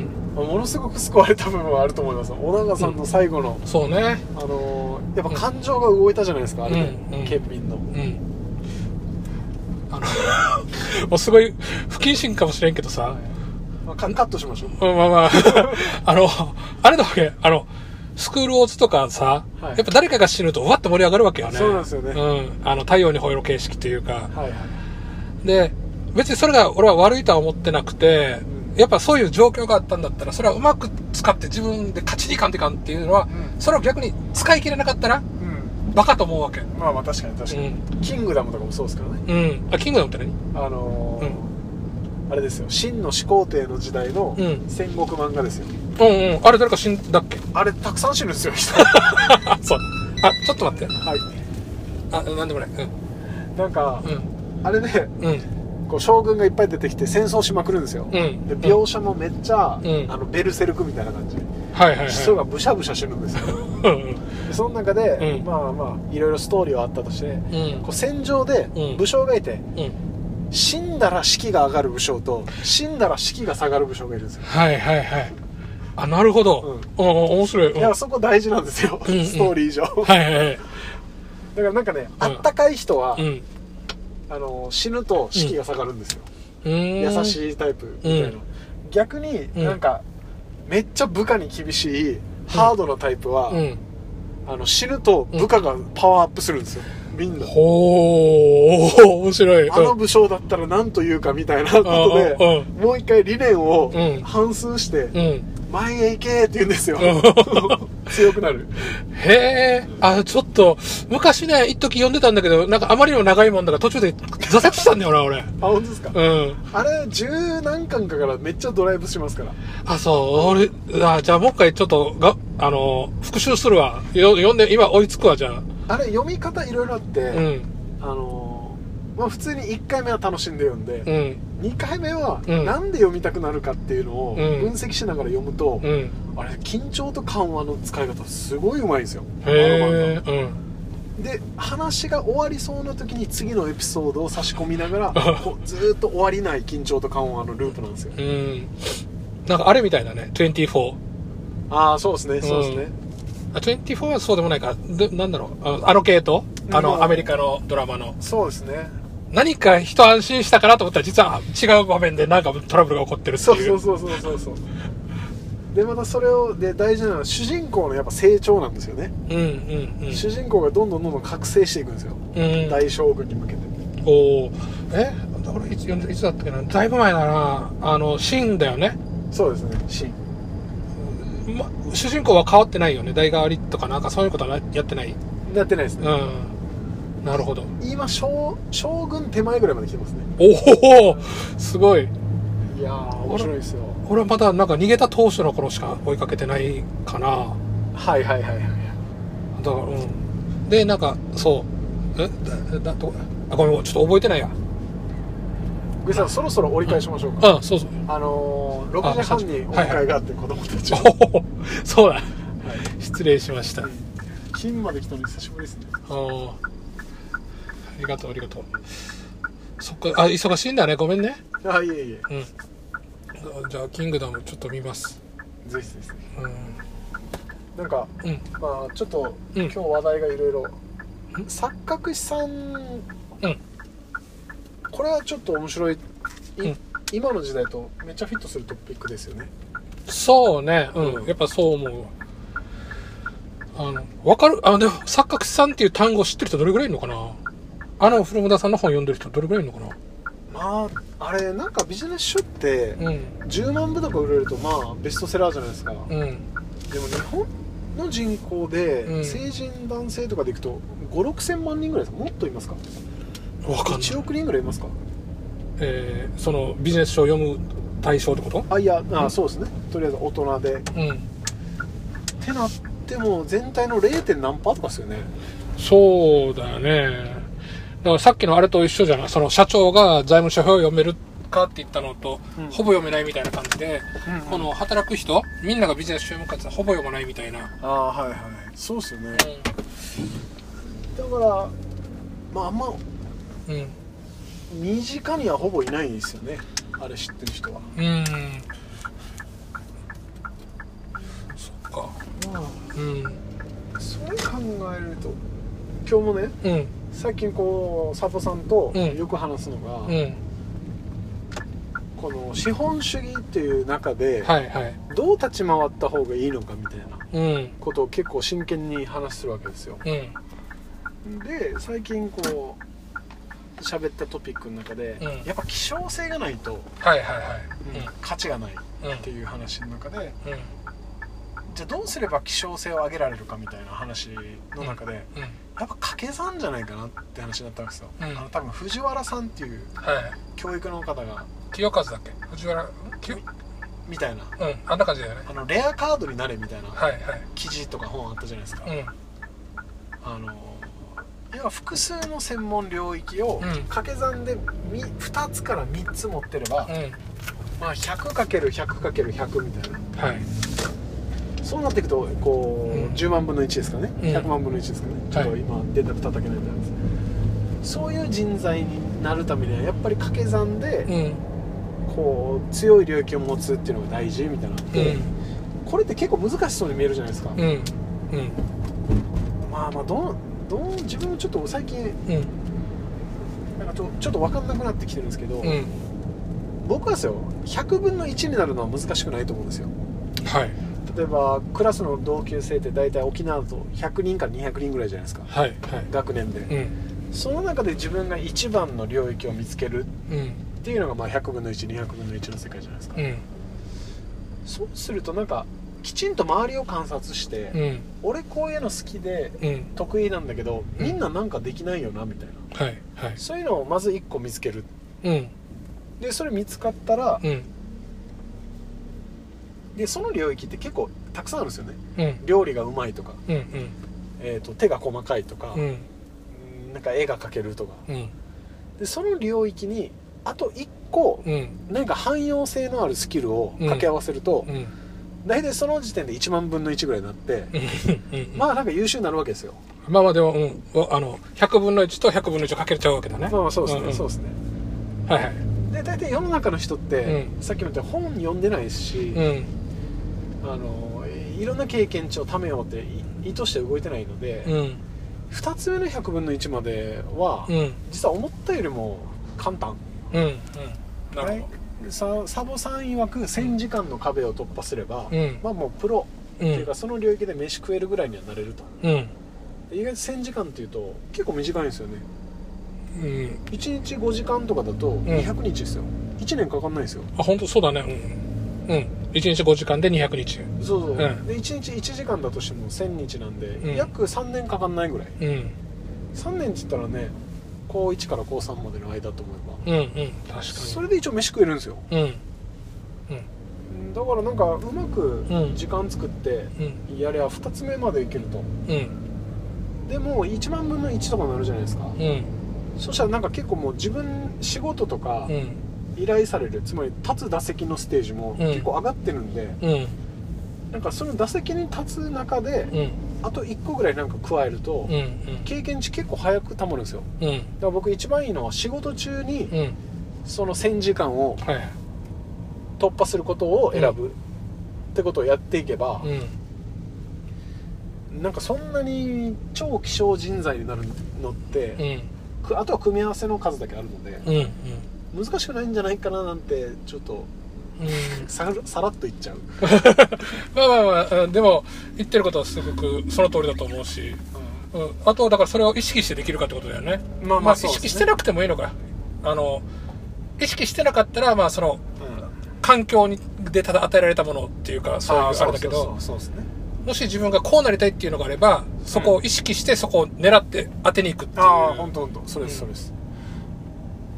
ものすごく救われた部分はあると思います。小長さんの最後の、そうね。あのーやっぱ感情が動いたじゃないですか、あれで、うんうん。県民の。うん。あの、[laughs] もうすごい不謹慎かもしれんけどさ、まあ、カカットしましょう。うんまあまあ、[laughs] あの、あれだわけ、あの、スクールオーツとかさ、はい。やっぱ誰かが死ぬとわって盛り上がるわけよね。そうなんですよね。うん。あの、太陽に吠えろ形式というか。はいはい。で、別にそれが俺は悪いとは思ってなくて、うんやっぱそういう状況があったんだったら、それはうまく使って自分で勝ちにいかんといかんっていうのは、うんそれを逆に使い切れなかったら、うんバカと思うわけ。まあまあ確かに確かに、うキングダムとかもそうですからねうん。あ、キングダムって何？あのーあれですよ秦の始皇帝の時代のうん戦国漫画ですよ、うんうん。あれ誰か死んだっけ？あれたくさん死ぬんですよ人あ、[laughs] そう。あ、ちょっと待って。はいあ、なんでもない。うん。なんか、うん。あれでうん。こう将軍がいっぱい出てきて戦争しまくるんですよ、うん。で描写もめっちゃ、うんあのベルセルクみたいな感じではいはいはい。人がブシャブシャ死ぬんですよその中で、うんまあまあいろいろストーリーはあったとして、うん。こう戦場でうん武将がいて、うん。死んだら士気が上がる武将と死んだら士気が下がる武将がいるんですよはいはいはい。あ、なるほど。うん、面白い。うんいやそこ大事なんですよ、うんうんストーリー上はいはいはい。だからなんかね、うんあったかい人は、うん。あの死ぬと士気が下がるんですよ、うーん。優しいタイプみたいな、うん。逆にうん。なんか、めっちゃ部下に厳しいハードなタイプは、うん。あの死ぬと部下がパワーアップするんですよ。みんな。ほー、面白い。あの武将だったら何と言うかみたいなことで、うん。もう一回理念をうん。反数して、うん。前へ行けって言うんですようん [laughs] 強くなるへえ、あ、ちょっと、昔ね、一時読んでたんだけど、なんかあまりにも長いもんだから途中で挫折したんだよな、俺。あ本当ですか、うん。あれ十何巻かからめっちゃドライブしますからあ、そう、俺、あ、じゃあもう一回ちょっと、が、あの、復習するわ。よ読んで、今追いつくわ、じゃあ。あれ読み方いろいろあって、うん。あのーまあ普通に1回目は楽しんで読んで、うん。2回目はうんなんで読みたくなるかっていうのをうん分析しながら読むと、うん。あれ緊張と緩和の使い方すごいうまいんですよ。あの漫画で話が終わりそうな時に次のエピソードを差し込みながらこうずーっと終わりない緊張と緩和のループなんですようん。なんかあれみたいだね、24。ああそうですねそうですね、あ、24はそうでもないか。で、なんだろう。あの系統？あの、うんアメリカのドラマの。そうですね何か一安心したかなと思ったら、実は違う場面でなんかトラブルが起こってるってそういう。そうそうそうそうそうでまたそれをで大事なのは主人公のやっぱ成長なんですよね、うんうんうん。主人公がどんどんどんどん覚醒していくんですよ、うん。大将軍に向けておーえ？俺いついつだったっけな？だいぶ前だな。あの、シーンだよね。そうですねシーンま、主人公は変わってないよね。代替わりとかなんかそういうことはなやってない？やってないですね、うん。なるほど。今将将軍手前ぐらいまで来てますねおおすごい。いやー面白いですよ俺はまだなんか逃げた当初の頃しか追いかけてないかな。はいはいはいはいだから、うん。で、なんか、そう。えだ、だ、どこあ、ごめん、ちょっと覚えてないや。グリさんそろそろ折り返しましょうかあ、そうそう。あのー、6時半にお迎えがあって子供たちを、おお [laughs] そうだ。失礼しました。金まで来たの久しぶりですねあーありがとうありがとう。そっかあ忙しいんだね。ごめんね。あいえいえ。うん。じゃあキングダムちょっと見ます。ぜひぜひ。うなんかんうん。まあちょっと、うん。今日話題がいろいろ。ん。錯覚師さん、うん。これはちょっと面白い、いうん。今の時代とめっちゃフィットするトピックですよね。そうね。うん、うん。やっぱそう思うわ。あのわかる？あでも錯覚さんっていう単語知ってる人どれぐらいいるのかな？あの古村さんの本読んでる人どれぐらいいるのかまああれなんかビジネス書ってなうん。10万部とか売れるとまあベストセラーじゃないですか、うん。でも日本の人口で、うん。成人男性とかでいくと5 6 0万人ぐらいですか？もっといますか？わかんない。1億人ぐらいいますか？えーそのビジネス書を読む対象ってこと？あいやあ、うんそうですね。とりあえず大人で。っうん。てなっても全体の 0. 点何パーとかですよね。そうだよねだからさっきのあれと一緒じゃない？その社長が財務諸表を読めるかって言ったのと、うん。ほぼ読めないみたいな感じで、うんこの働く人みんながビジネス書読むかってほぼ読まないみたいな、ああはいはい。そうっすよね。うだからまああんまんうん。身近にはほぼいないですよね。あれ知ってる人は。うん。そっか。うん。それ考えると今日もねうん最近こうサポさんとうん。よく話すのが、うん。この資本主義っていう中ではいはい。どう立ち回った方がいいのかみたいなうん。ことを結構真剣に話するわけですよ。うん。で最近こう喋ったトピックの中で、うん。やっぱ希少性がないと、はいはいはい。価値がないうんっていう話の中でうん。じゃあどうすれば希少性を上げられるかみたいな話の中で、うんやっぱ掛け算じゃないかなって話になったんですよ、うん。あの多分藤原さんっていうはい。教育の方が清和だっけ？藤原清？みたいな。うんあんな感じだよね。あのレアカードになれみたいなはいはい。記事とか本あったじゃないですか、うん。あの要は複数の専門領域をうん。掛け算でみ2つから3つ持ってれば、うん。まあ、100×100×100 みたいな。はいそうなっていくとこう、うん。10万分の1ですかね、うん。100万分の1ですかね。ちょっと今電卓叩けないみたいです。そういう人材になるためにはやっぱり掛け算でうん。こう強い領域を持つっていうのが大事みたいなのうで、ん。これって結構難しそうに見えるじゃないですか、うん。うん。まあまあどうどう自分もちょっと最近うん。なんかちょちょっと分かんなくなってきてるんですけど、うん。僕はですよ100分の1になるのは難しくないと思うんですよ。はい例えばクラスの同級生って大体沖縄だと100人から200人ぐらいじゃないですか。はいはい。学年で、うん。その中で自分が一番の領域を見つけるうんっていうのがまあ100分の1200分の1の世界じゃないですか、うん。そうするとなんかきちんと周りを観察して、うん。俺こういうの好きでうん。得意なんだけどうん。みんななんかできないよなみたいな。はいはい。そういうのをまず1個見つける。うん。でそれ見つかったらうんでその領域って結構たくさんあるんですよね。うん。料理がうまいとか、うんえー、と手が細かいとか、うん。うんうんなんか絵が描けるとか。うん。でその領域にあと1個うん。何か汎用性のあるスキルを掛け合わせると、うん。大体その時点で1万分の1ぐらいになって、うん。まあなんか優秀になるわけですよ。まあまあでも、うん、わあの100分の1と100分の1をかけちゃうわけだね。まあまあそうですね、んん。そうですね。はいはい。で大体世の中の人って、うさっきも言った本読んでないですし、うんあのいろんな経験値をためようってい意図して動いてないので、うん。2つ目の100分の1までは、うん。実は思ったよりも簡単。うんうん。なるほさサボさん曰く1000時間の壁を突破すれば、まあもうプロ。うっていうんかその領域で飯食えるぐらいにはなれると。うん。意外と1000時間っていうと結構短いんですよね。うん。1日5時間とかだと200日ですよ、1年かかんないですよ。あ本当そうだね。うんうん。1日5時間で200日。そうそう、ん。で1日1時間だとしても1000日なんで、うん。約3年かかんないぐらい。うん。3年って言ったらね高1から高3までの間と思えば。うんうん。確かに。それで一応飯食えるんですよ。うん。うん。だからなんかうまくうん。時間作ってうん。やりゃ2つ目までいけると。うん。でも1万分の1とかになるじゃないですか、うん。そしたらなんか結構もう自分仕事とかうん依頼されるつまり立つ打席のステージもうん。結構上がってるんで、うん。なんかその打席に立つ中でうん。あと1個ぐらいなんか加えると、うんうん。経験値結構早くたまるんですよ。うん。だから僕一番いいのは仕事中にうん。その1000時間をはい。突破することを選ぶってことをやっていけばう、ん。なんかそんなに超希少人材になるのって、あとは組み合わせの数だけあるのでうんうん難しくないんじゃないかななんてちょっとうん。ささらっと言っちゃう、[laughs] まあまあまあうんでも言ってることはすごくその通りだと思うし、うん、あとはだからそれを意識してできるかってことだよね。まあまあね。意識してなくてもいいのか。あの意識してなかったらまあそのうん。環境にでただ与えられたものっていうかそういうあーれだけどそうですね。もし自分がこうなりたいっていうのがあればそこを意識してそこを狙って当てに行くっていう。ああ本当本当。それですうん。それです、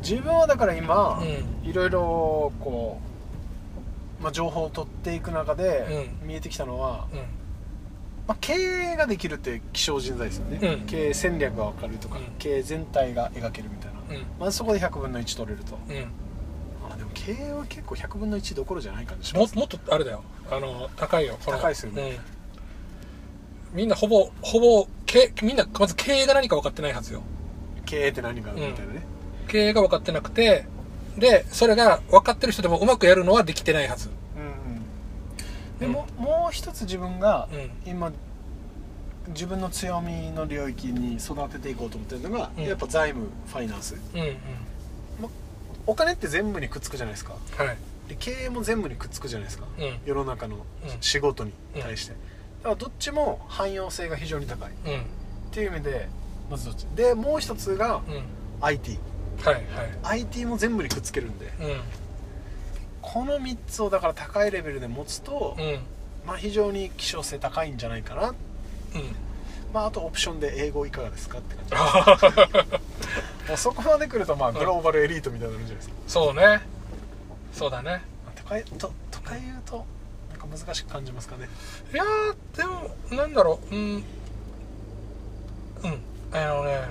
自分はだから今、ういろいろこう、まあ、情報を取っていく中でう見えてきたのは、うん。まあ、経営ができるって希少人材ですよね、うん。経営戦略が分かるとか、うん。経営全体が描けるみたいな、うん。まずそこで100分の1取れると。うん。あでも経営は結構100分の1どころじゃない感じします。ももっとあれだよ。あの高いよ。高いですよね。うん。みんなほぼほぼ経みんなまず経営が何か分かってないはずよ。経営って何かみたいなね、経営が分かってなくてでそれが分かってる人でもうまくやるのはできてないはず。うんうん。でも、もう一つ自分がうん。今自分の強みの領域に育てていこうと思ってるのが、うん。やっぱ財務ファイナンス。うんうん。お金って全部にくっつくじゃないですか。はい。で経営も全部にくっつくじゃないですか、うん。世の中の仕事に対して、だからどっちも汎用性が非常に高い。っうん。ていう意味でまずどっち。でもう一つがうん。IT はいはい。IT も全部にくっつけるんで。うん。この3つをだから高いレベルで持つと、うん。まあ、非常に希少性高いんじゃないかな。うん。まあ、あとオプションで英語いかがですかって感じ。[laughs] もうそこまで来るとまあグローバルエリートみたいになるんじゃないですか、そうね。そうだね。都会と都会言うとなんか難しく感じますかね。いやーでもなんだろう。うん。うん。あのね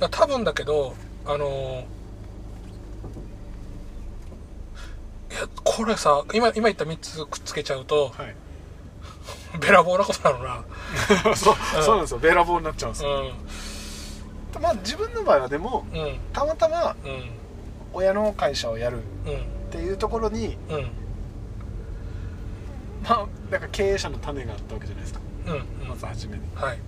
だ多分だけどあのーいやこれさ今今言った3つくっつけちゃうとはい。[laughs] べらぼうなことなのな。[laughs] そう,、うん。そうなんですよ。べらぼうになっちゃうんですうよ、んまあ自分の場合はでもうん。たまたまうん。親の会社をやるっうん。ていうところにうん。まあなんか経営者の種があったわけじゃないですか。うん。うん。まず初めに。はい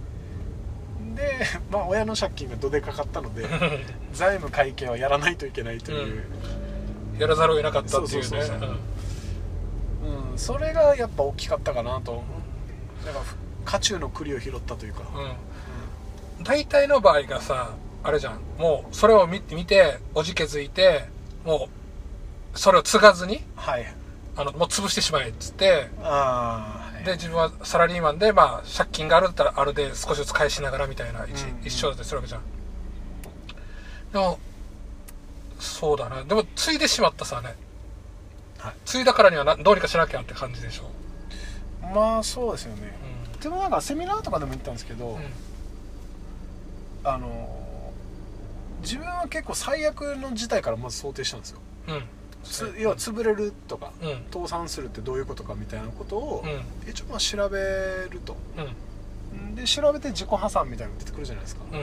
でまあ親の借金がどでかかったので [laughs] 財務会計はやらないといけないという、やらざるを得なかったっていうね。そうそうそうそう。うん。それがやっぱ大きかったかなと。だから渦中の栗を拾ったというか、うん。うん。大体の場合がさあれじゃん。もうそれを見て見ておじけづいてもうそれを継がずにはい。あのもう潰してしまえっつってああ、はい、で自分はサラリーマンでまあ借金があるったらあるで少しずつ返しながらみたいな一,、うんうん。一生だったりするわけじゃん。でもそうだな。でも継いでしまったさね、はい。継いだからにはなどうにかしなきゃって感じでしょまあそうですよね。うでもなんかセミナーとかでも言ったんですけど、んうん。あの自分は結構最悪の事態からまず想定したんですよ。うんつ要は潰れるとかうん。倒産するってどういうことかみたいなことをうん。一応まあ調べると。うん。で調べて自己破産みたいなのが出てくるじゃないですか。う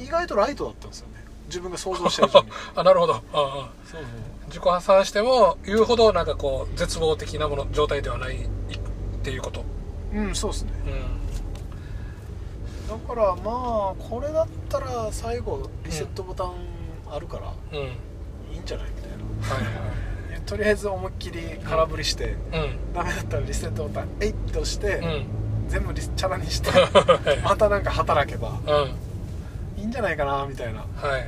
ん。意外とライトだったんですよね。自分が想像した以上に。[laughs] あなるほど。ああそう自己破産しても言うほどなんかこう絶望的なもの状態ではないっていうこと。そううんそうですね。うん。だからまあこれだったら最後リセットボタンあるからうん。いいんじゃない？はいはいやとりあえず思いっきり空振りして、うん。ダメだったらリセットボタンえいって押して、うん。全部リスチャラにしてはい。またなんか働けばうん。いいんじゃないかなみたいな。はいはい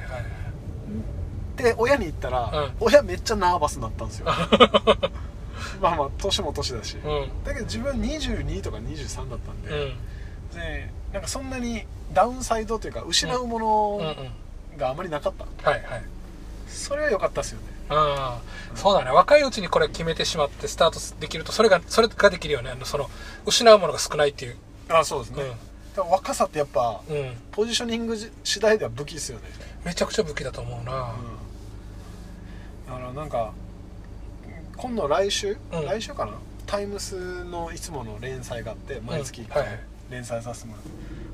で親に言ったら、うん。親めっちゃナーバスになったんですよ。[laughs] まあまあ年も年だし、うん。だけど自分22とか23だったんで、うん。でなんかそんなにダウンサイドというか失うもうんうんのがあまりなかった、はいはい。それは良かったですよねああそうだね。若いうちにこれ決めてしまってスタートできるとそれがそれができるよね。あのその失うものが少ないっていう。あそうですね、だから若さってやっぱうん、うん、ポジショニング次第では武器ですよね、めちゃくちゃ武器だと思うな。うん、だからなんか今度来週、うん。来週かな？タイムスのいつもの連載があって毎月はいはい。連載させてもらって、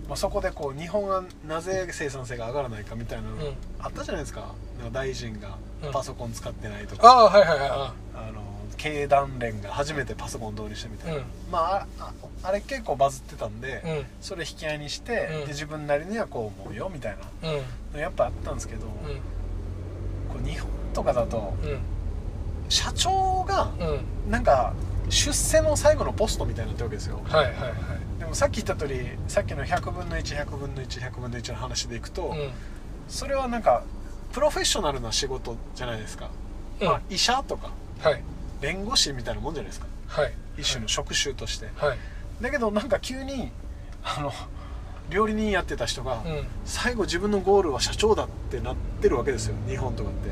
まあ、そこでこう日本がなぜ生産性が上がらないかみたいなのうん。あったじゃないですか。なんか大臣が。うんパソコン使ってないとあか、あはいはいはい。ああの経団連が初めてパソコン導入したみたいな、うん。まああああれ結構バズってたんで、うん。それ引き合いにして、うん。で自分なりにはこう思うよみたいな。うん。のやっぱあったんですけど、うん。こう日本とかだとうん。社長がうん。なんか出世の最後のポストみたいになってるわけですよ。はいはいはい。でもさっき言った通りさっきの100分の1100分の1100分の1の話でいくと、うん。それはなんかプロフェッショナルな仕事じゃないですか、うん。まあ、医者とかはい。弁護士みたいなもんじゃないですか。はい。一種の職種として、はい。だけどなんか急にあの料理人やってた人が、うん。最後自分のゴールは社長だってなってるわけですよ。日本とかって。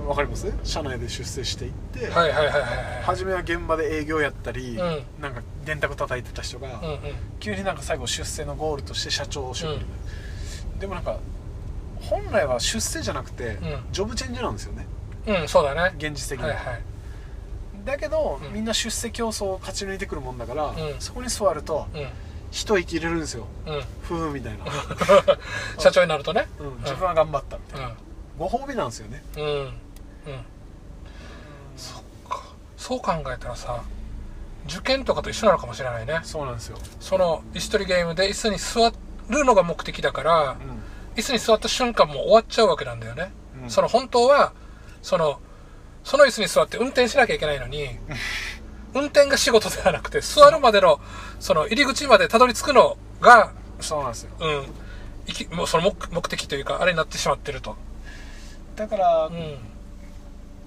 うん。わかります？社内で出世していって、はいはいはいはいはい。初めは現場で営業やったり、うん。なんか電卓叩いてた人が、うんうん。急になんか最後出世のゴールとして社長職になる、でもなんか本来は出世じゃなくて、ん。ジョブチェンジなんですよね。うんそうだね。現実的に。は、はいはい。だけど、うん。みんな出世競争を勝ち抜いてくるもんだから、ん。そこに座るとうん。一息入れるんですよ。うん。ふうみたいな、[laughs] 社長になるとね。うん。自分は頑張ったみたいな、うご褒美なんですよね。んうん。うん。そっか。そう考えたらさ受験とかと一緒なのかもしれないね。そうなんですよ、その椅子取りゲームで椅子に座るのが目的だから椅子に座った瞬間もう終わっちゃうわけなんだよね、うん。その本当はそのその椅子に座って運転しなきゃいけないのに [laughs] 運転が仕事ではなくて座るまでのその入り口までたどり着くのがそうなんですよ。うん。いきもうその目目的というかあれになってしまってると。だから、うん。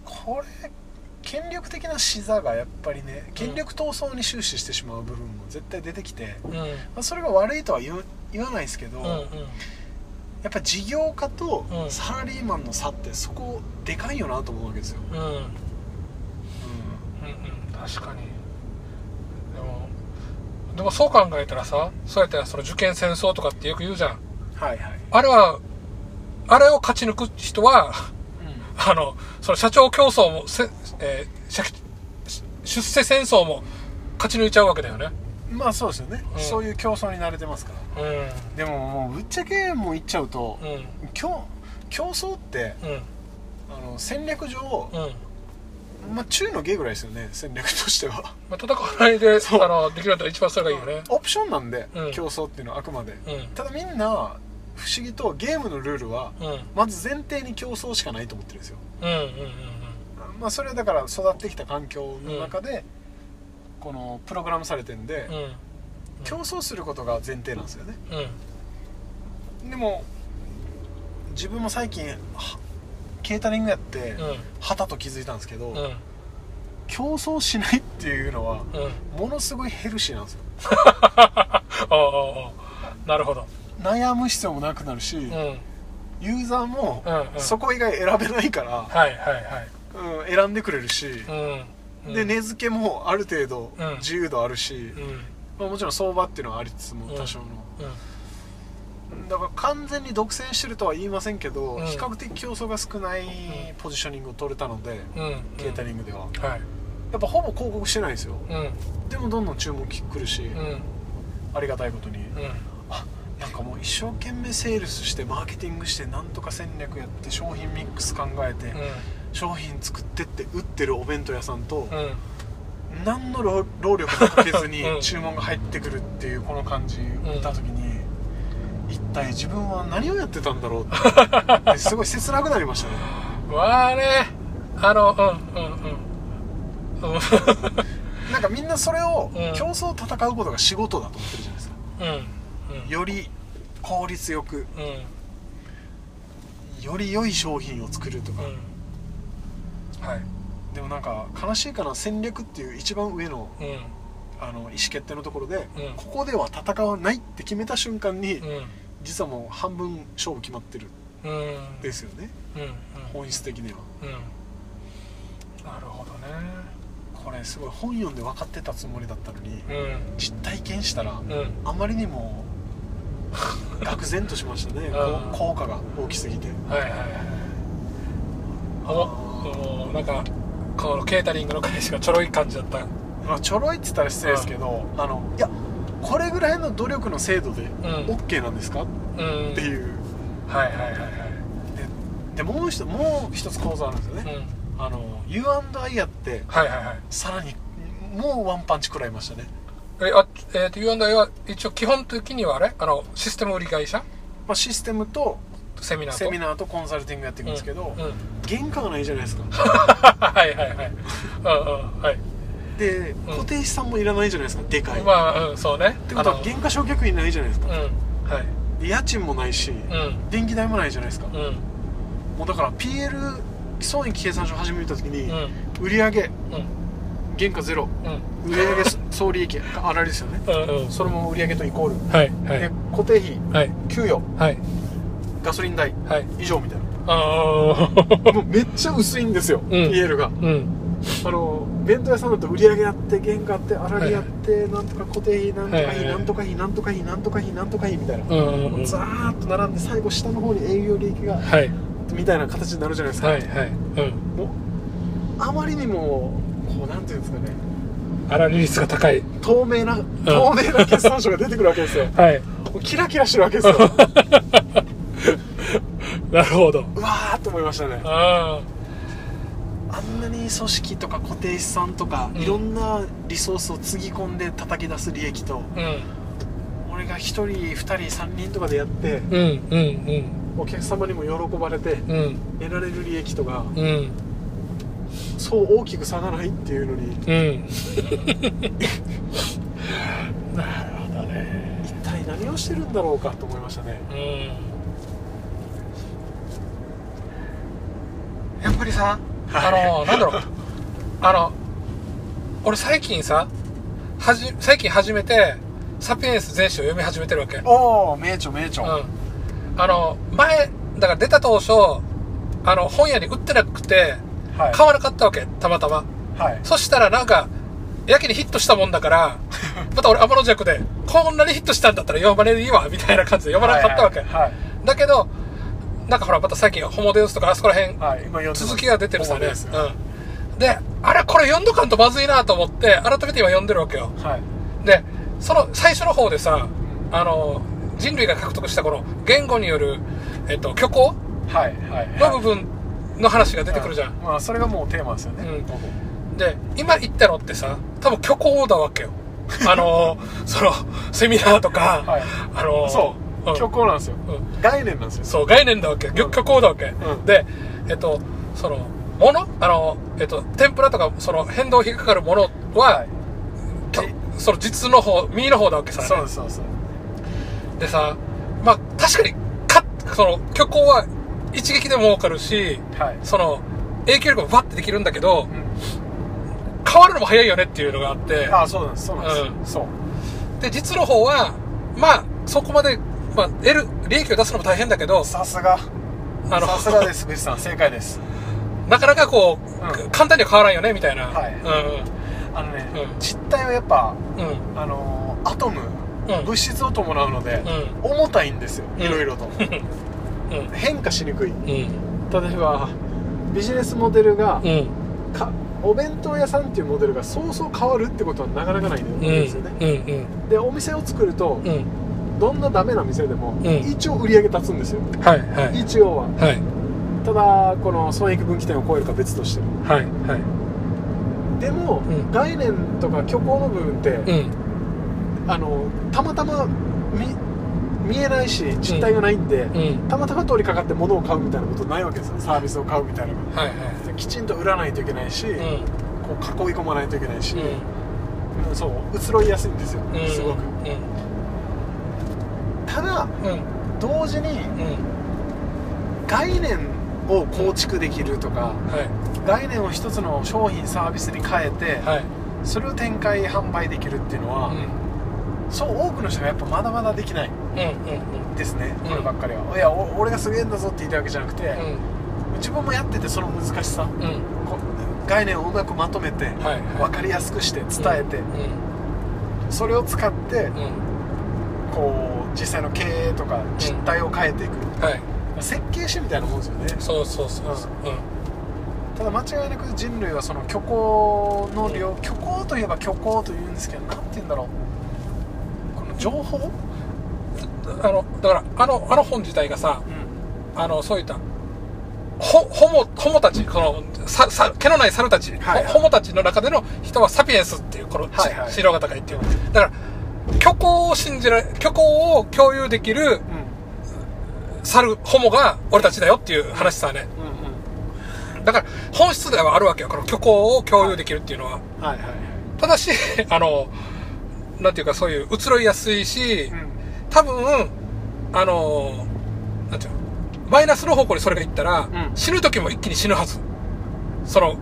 これ権力的な視座がやっぱりね権力闘争に終始してしまう部分も絶対出てきて、うん。まあ、それが悪いとは言わないですけど、うんうんやっぱ事業家とうん。サラリーマンの差ってそこでかいよなと思うわけですよ、うん。うん。うんう確かに。でもでもそう考えたらさそうやってその受験戦争とかってよく言うじゃん。ん、はいはい、あれはあれを勝ち抜く人はあのその社長競争もせ、えー社出世戦争も勝ち抜いちゃうわけだよね。まあそうですよね、うん。そういう競争に慣れてますからうん。でももうぶっちゃけもう言っちゃうと、うん。競競争ってうん。あの戦略上、うん。まあ中の芸ぐらいですよね戦略としては。まあ、戦わないであそう。のできるんだったら一番それがいいよね。オプションなんで、うん。競争っていうのはあくまで。うん。ただみんな不思議とゲームのルールはうん。うんまず前提に競争しかないと思ってるんですよ。うんうんまあそれはだから育ってきた環境の中で、このプログラムされてるんで、うんうん競争することが前提なんですよね。うん。でも自分も最近はケータリングやってうん。はたと気づいたんですけど、うん。競争しないっていうのはうん。ものすごいヘルシーなんですよ。[laughs] なるほど。悩む必要もなくなるし、うん。うんユーザーもうんそこ以外選べないから、はいはいはい。うん、選んでくれるし、うん。うん。で値付けもある程度うん。自由度あるし、うんまあ、もちろん相場っていうのはありつつもうん。多少の、うん。だから完全に独占してるとは言いませんけど、うん。比較的競争が少ないポジショニングを取れたので、うん。ケータリングでは。はい。やっぱほぼ広告してないんですよ。うん。でもどんどん注文来るし、うん。ありがたいことに、うん。あなんかもう一生懸命セールスしてマーケティングしてなんとか戦略やって商品ミックス考えて、商品作ってって売ってるお弁当屋さんと、何の労労力もかけずにうん。注文が入ってくるっていうこの感じを見た時に、一体自分は何をやってたんだろうって [laughs] すごい切なくなりましたね。わあね。あのうんうんうん。うん [laughs] なんかみんなそれをうん。競争戦うことが仕事だと思ってるじゃないですか。うん。より効率よくうん。より良い商品を作るとか、うん。はいでもなんか悲しいかな戦略っていう一番上のうん。あの意思決定のところで、うん。ここでは戦わないって決めた瞬間に、うん。実はもう半分勝負決まってる。うん。ですよね。本質的には。うん。なるほどね。これすごい本読んで分かってたつもりだったのに、うん。実体験したらうん。あまりにも愕然としましたね。[laughs] 効果が大きすぎて。はいはいはい。あのなんかこのケータリングの会社がちょろい感じだった。まあ、ちょろいって言ったら失礼ですけど、あのいやこれぐらいの努力の精度でん。OK なんですか、うん。っていう。はいはいはいはい。でもう一つもう一つ講座あるんですよね、うん。あの U&I やってはいはいはい。さらにもうワンパンチ食らいましたね。えあえー、と U&I は一応基本的にはあれ？あのシステム売り会社？まあ、システムとセミナーと。セミナーとコンサルティングやっていくんですけど、うんうん。原価がないじゃないですか。[laughs] はいはいはい。うんうんはい。で、うん。固定資産もいらないじゃないですかでかい、っまあうんそうね。てことは原価償却費ないじゃないですか、うん。はい。で家賃もないし、うん。電気代もないじゃないですか、うん。もうだから PL 損益計算書始めた時に、うん。売上うん。原価ゼロ。うん。売上総利益あられですよね。うんうん。それも売上とイコール、はいはでい固定費はい。給与。はいガソリン代はい。以上みたいああな [laughs] もうめっちゃ薄いんですよ、PL が。うん。あの弁当屋さんだと売上やって原価あって粗利やって、なんとか固定費なんとか費、なんとか費なんとか費なんとか費なんとか費みたいな、うんうんうん。ザーッと並んで最後下の方に営業利益がはい。みたいな形になるじゃないですか、はいはい。うん。もうあまりにもこうなんていうんですかね。粗利率が高い。透明な透明な決算書が出てくるわけですよ。[laughs] はい。キラキラしてるわけですよ [laughs] なるほど。うわーっと思いましたね。ああんなに組織とか固定資産とか、うん。いろんなリソースをつぎ込んで叩き出す利益とあうん。俺が1人2人3人とかでやってうんうんお客様にも喜ばれてうん。うん得られる利益とかうん。そう大きく差がないっていうのにうん。[laughs] なるほどね。一体何をしてるんだろうかと思いましたねうんやっぱりさあのなんだろう。あの俺最近さはじ最近初めて「サピエンス全史」を読み始めてるわけ。うんおお名著名著、あの前だから出た当初あの本屋に売ってなくてはい。買わなかったわけたまたま。はい。そしたらなんかやけにヒットしたもんだから [laughs] また俺天の弱でこんなにヒットしたんだったら読まれるいいわみたいな感じで読まなかったわけ、はいはい。だけどなんかほらまた最近ホモデウスとかあそこら辺はい、はい今続きが出てるさ。ねうん。であれこれ読んどかんとまずいなと思って改めて今読んでるわけよ。はい。でその最初の方でさあの人類が獲得したこの言語による、えっと、虚構の部分の話が出てくるじゃん、まあそれがもうテーマですよね、うん。で今言ったのってさ多分虚構だわけよ。あの [laughs] そのセミナーとか、はい。あのそう、ん虚構なんですよ、うん。概念なんですよ。そう概念だわけ。ん。虚構だわけ、うん。でえっとそのものあのえっと天ぷらとかその変動費がかかるものは、その実の方右の方だわけさ、そうですそうです。でさまあ確かにかその虚構は一撃でも儲かるしはい、その影響力もバッてできるんだけどうん、変わるのも早いよねっていうのがあって。ああそうなんです。そうなんです、うん。そう。で実の方はまあそこまで、まあ、得る利益を出すのも大変だけどさすが。あのさすがです [laughs] ベスさん。正解です。なかなかこう、うん。簡単には変わらんよねみたいな、はい。あのね、うん。実態はやっぱうん。うんあのーアトム、うん。物質を伴うので、う重たいんですようん。いろいろと、[laughs] うん。変化しにくい。うん。例えばビジネスモデルが、うん。かお弁当屋さんっていうモデルがそうそう変わるってことはなかなかないんうんですよね、うん。でお店を作ると、うんうんどんなダメな店でも、ん。一応売り上げ立つんですよ。はいはい。一応は。はい。ただこの損益分岐点を超えるか別として。もはいはい。でも、ん。概念とか虚構の部分って、うん。あのたまたま見見えないし実体がないんで、うん。たまたま通りかかって物を買うみたいなことないわけですよ。サービスを買うみたいなはいはい。できちんと売らないといけないし、うん。こう囲い込まないといけないし、そう移ろいやすいんですよ、うん。すごくただうん。うん同時にうん。概念を構築できるとかはい。概念を一つの商品サービスに変えて、はい。それを展開販売できるっていうのは、うん。そう多くの人がやっぱまだまだできない。ですね、うん。こればっかりは、いやお俺がすげえんだぞって言いたいわけじゃなくて、うん。自分もやっててその難しさ概念をうまくまとめて、は分かりやすくして伝えて、うん。それを使ってうん。こう実際の経営とか実態を変えていく、はい。設計士みたいなもんですよね。そうそうそうそう。うん。ただ間違いなく人類はその虚構の量、虚構といえば虚構というんですけどなんて言うんだろう。この情報？あのだからあのあの本自体がさうん。あのそういったホホモホモたちこのささ毛のない猿たち、はいはい。ホホモたちの中での人はサピエンスっていうこの、はいはい。が言ってる。だから虚構を信じられ虚構を共有できるうん猿ホモが俺たちだよっていう話さね。だから本質ではあるわけよ。この虚構を共有できるっていうのは。はいはいはい。ただし [laughs] あのなんていうかそういう移ろいやすいし、うん。多分あのなんていうのマイナスの方向にそれがいったら、ん。死ぬ時も一気に死ぬはず。その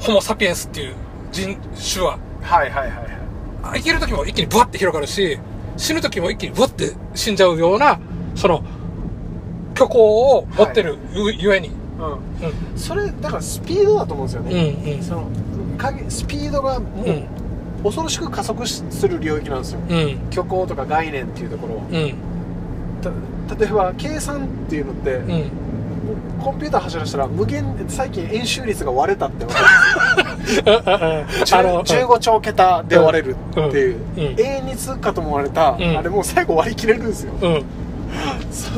ホモ・サピエンスっていう人種は。はいはいはいはい。あ生きる時も一気にブワッて広がるし死ぬ時も一気にブワッて死んじゃうようなその虚構を持ってるゆ,、ゆえに。うん。うん。それだからスピードだと思うんですようんね、うん。その影スピードがもううん。恐ろしく加速する領域なんですよ。うん。虚構とか概念っていうところは。うん。た例えば計算っていうのって、うんコンピューター走らせたら無限最近円周率が割れたって分かるあの15兆桁で割れるっていう、うんうん。永遠に通過と思われた、ん。あれもう最後割り切れるんですよ。うん。そ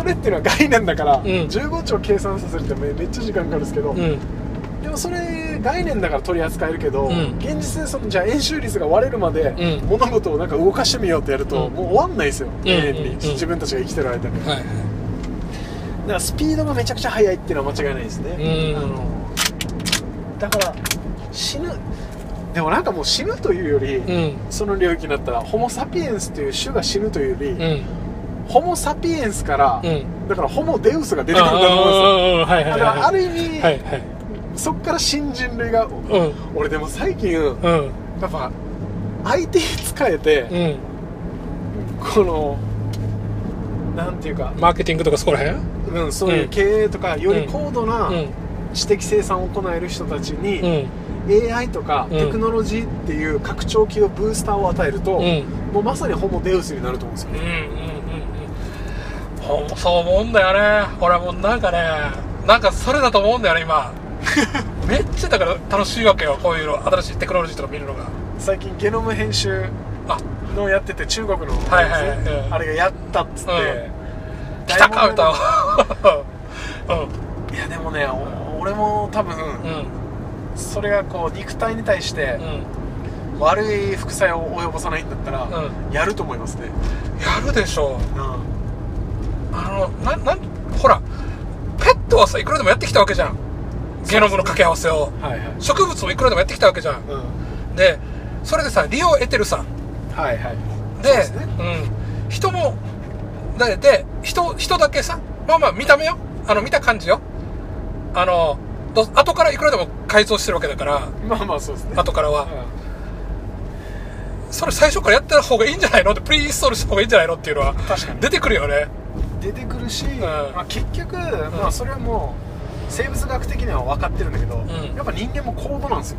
それっていうのは概念だから、ん。15兆計算させるってめめっちゃ時間かかるんですけど、うん。でもそれ概念だから取り扱えるけど、うん。現実でそのじゃあ円周率が割れるまで、うん。物事をなんか動かしてみようってやると、うん。もう終わんないですよ、うん。永遠に、うん。自分たちが生きてる間に、だはいからスピードがめちゃくちゃ速いっていうのは間違いないですね、うん。あのだから死ぬ。でもなんかもう死ぬというより、うん。その領域になったらホモ・サピエンスという種が死ぬというより、うん。ホモ・サピエンスから、うん。だからホモ・デウスが出てくると思うんですよ。ああはいはいだからあはいる意味、はいはい。そっから新人類がうん。俺でも最近やうん。っぱ IT 使えて、うん。このなんていうか、マーケティングとかそこら辺？うん、そういう経営とかより高度なうん。知的生産を行える人たちうに、ん AI とかうん。テクノロジーっていう拡張器をブースターを与えると、うん。もうまさにホモ・デウスになると思うんですようんうんうんうん。そう思うんだよね。俺はもうなんかねなんかそれだと思うんだよね今。[laughs] めっちゃだから楽しいわけよこういうの。新しいテクノロジーとか見るのが。最近ゲノム編集あのやってて中国の、はいはいはい。うん。あれがやったっつって、うん来たか歌を。[laughs] ういやでもねお俺も多分、んうんそれがこう肉体に対してうん。悪い副作用を及ぼさないんだったら、うやると思いますね、やるでしょう。ん。あのななんほらペットはさいくらでもやってきたわけじゃん。ゲノムの掛け合わせを。はいはい。植物もいくらでもやってきたわけじゃん。うん。でそれでさ利を得てるさ。はいはい。でそうですね。うん、人もでで人人だけさまあまあ見た目よ。あの見た感じよ。あのど後からいくらでも改造してるわけだから。まあまあそうですね。後からは、うそれ最初からやった方がいいんじゃないの？ってプリインストールした方がいいんじゃないの？っていうのは確かに。出てくるよね。ん出てくるし、ん。まあ、結局、まあ、それはもう生物学的には分かってるんだけど、ん。やっぱ人間もコードなんですよ。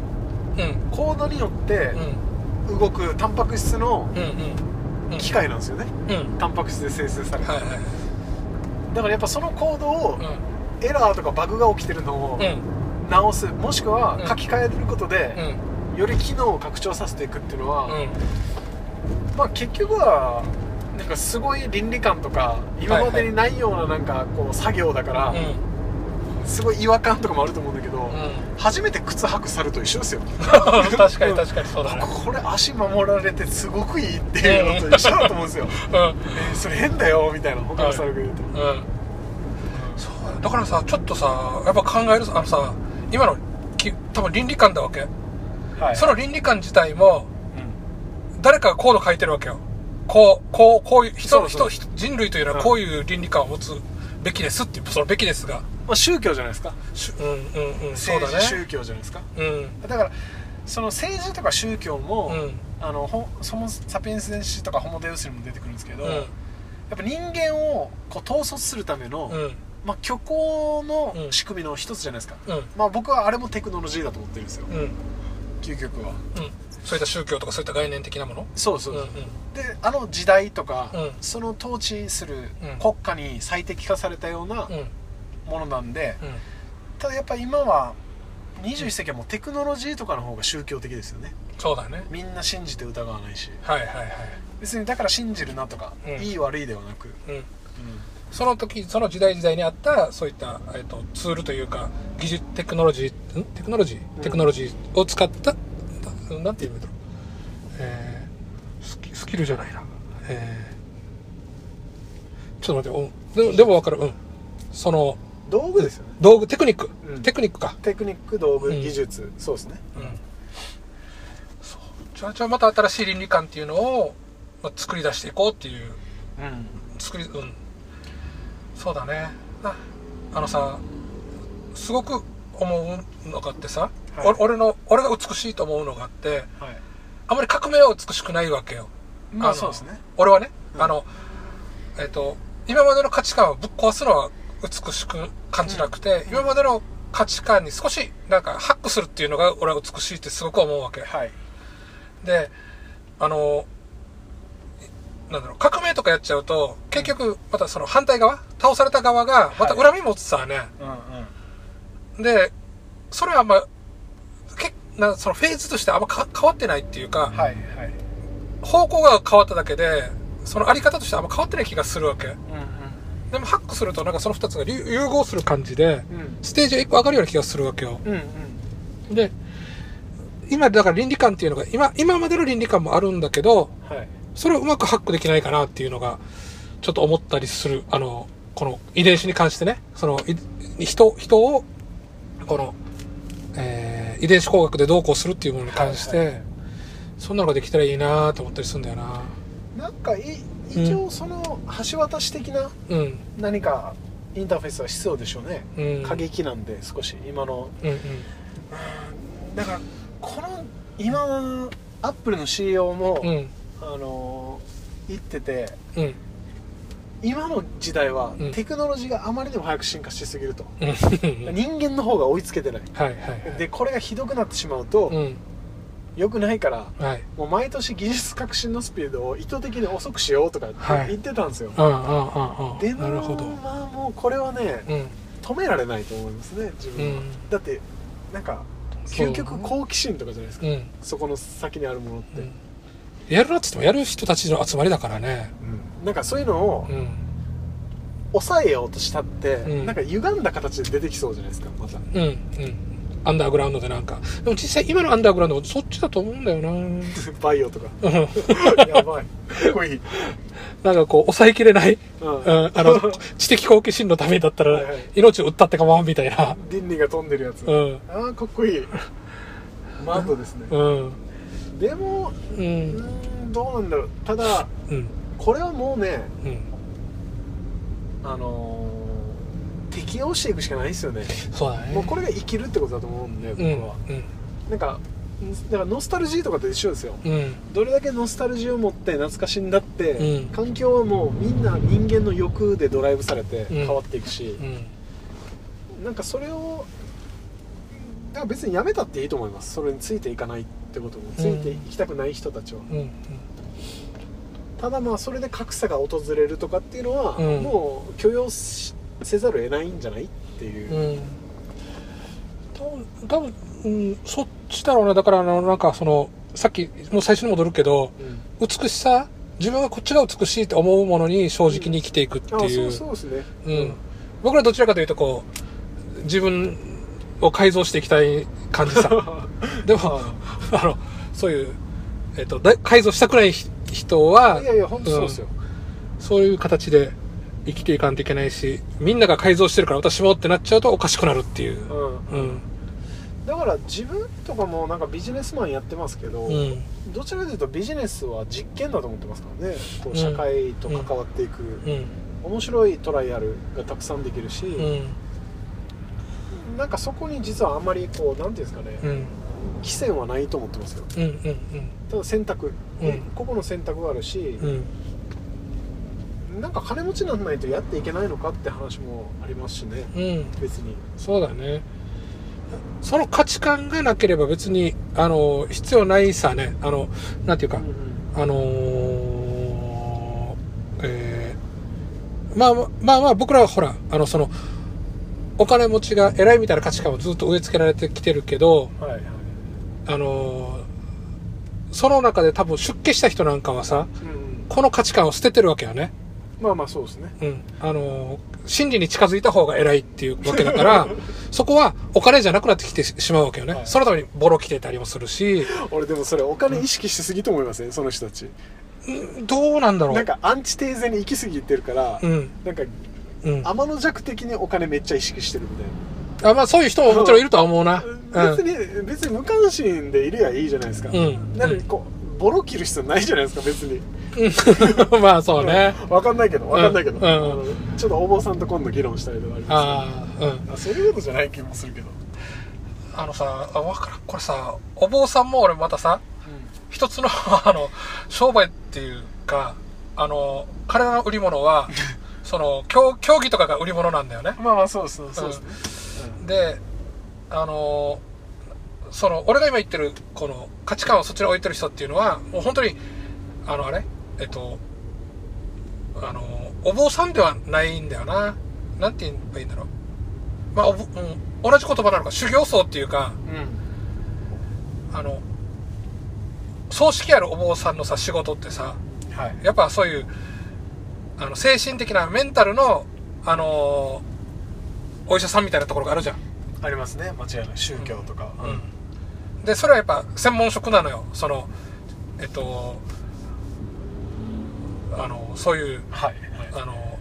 うん。コードによってうん。動くタンパク質のうんうん機械なんですよね、うん。うんタンパク質で生成される、はいはい。だからやっぱそのコードを、うエラーとかバグが起きてるのをんうん。直す。もしくはうん。書き換えることで、うん。より機能を拡張させていくっていうのは、うん。まあ結局はなんかすごい倫理観とか今までにないようななんかこう作業だから、すごい違和感とかもあると思うんだけど、うん。初めて靴履く猿と一緒ですよ。[laughs] 確かに確かにそうだね。[laughs] これ足守られてすごくいいっていうのと一緒だと思うんですよ、うん。[laughs] えーそれ変だよみたいな他の猿が言うと、うん。そうだからさちょっとさやっぱ考えるあのさ今のき多分倫理観だわけ、はい。その倫理観自体もうん。誰かがコード書いてるわけよ。こうこうこういう人人人類というのはこういう倫理観を持つべきですっていうそのべきですがまあ、宗教じゃないですか。しうんうんうんそうだ政治宗ね教じゃないですか。うん。だからその政治とか宗教も、うん。あのホそのサピエンス電子とかホモデウスにも出てくるんですけど、うん。やっぱ人間をこう統率するための、うん。まあ、虚構のうん。仕組みの一つじゃないですか、うん。まあ、僕はあれもテクノロジーだと思ってるんですよ。究極は。そういった宗教とかそういった概念的なもの？そうそう。う、んうん。であの時代とか、うん。その統治するうん。国家に最適化されたようなうんものなんで、ただやっぱ今は21世紀はもうテクノロジーとかの方が宗教的ですよね。そうだね。みんな信じて疑わないし。はいはいはい。別にだから信じるなとか、うん。いい悪いではなく、うん。その時その時代時代にあったそういった、えっとツールというか技術テクノロジーん？テクノロジー？うん。テクノロジーを使った、ななんて言うんだろう、えースキスキルじゃないな。えーちょっと待って、うん、でもでも分かる。うん。その道具ですよね。道具テクニック、うん。テクニックか。テクニック道具、うん。技術そうですね。うん。そう。じゃあじゃあまた新しい倫理観っていうのを、まあ、作り出していこうっていう。うん。作りうん。そうだね。なあのさすごく思うのがあってさ、はい。お俺の俺が美しいと思うのがあってはい。あまり革命は美しくないわけよ。まあのそうですね。俺はね、うん。あのえっ、と今までの価値観をぶっ壊すのは美しく感じなくて、今までの価値観に少しなんかハックするっていうのが俺は美しいってすごく思うわけ。はい。であのなんだろう革命とかやっちゃうと結局またその反対側倒された側がまた恨み持つさね、うんうん。でそれはあんまけなそのフェーズとしてあんまか変わってないっていうか、はいはい。方向が変わっただけでそのあり方としてあんま変わってない気がするわけ。うんでもハックするとなんかその2つが融融合する感じでうん。ステージが1個上がるような気がするわけよ。うんうんで今だから倫理観っていうのが今今までの倫理観もあるんだけどはい。それをうまくハックできないかなっていうのがちょっと思ったりするあのこの遺伝子に関してね。そのい人人をこの、えー遺伝子工学でどうこうするっていうものに関して、はいはいはい。そんなのができたらいいなと思ったりするんだよな。なんかい一応その橋渡し的なうん。何かインターフェースは必要でしょうね、うん。過激なんで少し今の。うんうん。だからこの今アップルの CEO も、うん。あの言っててうん。今の時代はうん。テクノロジーがあまりにも早く進化しすぎると、うん。人間の方が追いつけてない。はいはいはい。でこれがひどくなってしまうと、うん良くないからはい。もう毎年技術革新のスピードを意図的に遅くしようとかはい。言ってたんですよ、あああああでもなるほど。まあもうこれはねうん。止められないと思いますね自分は、うん。だってなんか究極好奇心とかじゃないですか、うん。そこの先にあるものって、うん。やるなっつってもやる人たちの集まりだからね。うん。なんかそういうのをうん。抑えようとしたって、うん。なんか歪んだ形で出てきそうじゃないですかまた。うん。うんアンダーグラウンドでなんか。でも実際今のアンダーグラウンドそっちだと思うんだよな。[laughs] バイオとか。う [laughs] んやばい。かっこいい、なんかこう抑えきれない、うん。うん、あの知的好奇心のためだったら命を売ったって構わんみたいな。倫理が飛んでるやつ、うん。ああかっこいい。マッドですね、うん。でもうんどうなんだろう。ただうん。これはもうねうん。あのー適応していくしかないですよね。そうだね。もうこれが生きるってことだと思うんで僕うん。は、なんかだからノスタルジーとかと一緒ですよ。うん。うんどれだけノスタルジーを持って懐かしんだって、うん。環境はもうみんな人間の欲でドライブされてうん。変わっていくし、うん。なんかそれをだから別にやめたっていいと思います。それについていかないってことも。ついていきたくない人たちは、うん。うん。ただまあそれで格差が訪れるとかっていうのは、うん。もう許容しせざるを得ないんじゃない？っていう、うん。多分多分、うん、そっちだろうね。だからあのなんかそのさっきもう最初に戻るけどうん。美しさ？自分がこっちが美しいって思うものに正直に生きていくってあいう,、そうそうですね。うん、僕らどちらかというとこう自分を改造していきたい感じさ。[laughs] でもあのそういう、えっとだ改造したくないひ人はいやいや本当そうですよ、そういう形で生きていかんといけないしみんなが改造してるから私もってなっちゃうとおかしくなるっていう。うん。うん。だから自分とかもなんかビジネスマンやってますけど、うん。どちらかというとビジネスは実験だと思ってますからね。こううん。社会と関わっていく、うん。面白いトライアルがたくさんできるし、うん。なんかそこに実はあんまりこうなんていうんですかね、うん。規制はないと思ってますよ。うんうん。ただ選択、うん。ここの選択があるし、うんなんか金持ちにならないとやっていけないのかって話もありますしね。うん。別に。そうだね。その価値観がなければ別にあの必要ないさね。あのなんていうか、うんあのーえーまあまあまあまあ僕らはほらあのそのお金持ちが偉いみたいな価値観をずっと植え付けられてきてるけど、はいはい。あのーその中で多分出家した人なんかはさ、うん。この価値観を捨ててるわけよね。まあまあそうですねうん。あのー真理に近づいた方が偉いっていうわけだから、[laughs] そこはお金じゃなくなってきてしまうわけよね。はいそのためにボロ着てたりもするし、俺でもそれお金意識しすぎと思いません、その人たちどうなんだろう。なんかアンチテーゼに行き過ぎてるから、うん。なんかうん。天の弱的にお金めっちゃ意識してるみたいなあまあそういう人ももちろんいるとは思うな。うん。別に、別に無関心でいるやいいじゃないですか。うんなのにこう、ボロ切る必要ないじゃないですか、別に。うん [laughs] まあそうね。わかんないけど、わかんないけど、うんあのちょっとお坊さんと今度議論したいとかありまああ、うん。そういうことじゃない気もするけど。あのさ、あ、わからん。これさ、お坊さんも俺またさ、一つの、[laughs] あの、商売っていうか、あの、彼らの売り物は、[laughs] その、競競技とかが売り物なんだよね。まあまあそうそうそうですね。で、あの、その、俺が今言ってる、この、価値観をそっちに置いてる人っていうのは、もう本当に、あの、あれ？えっと、あの、お坊さんではないんだよな。なんて言えばいいんだろう。まあ、おぼうん、同じ言葉なのか、修行僧っていうか、うん。あの、葬式あるお坊さんのさ、仕事ってさ、うん。はい。やっぱそういう、あの、精神的なメンタルの、あのお医者さんみたいなところがあるじゃん。ありますね、間違いない。宗教とか。うん。で、それはやっぱ専門職なのよ。その、えっと、あの、そういう、はい。あの、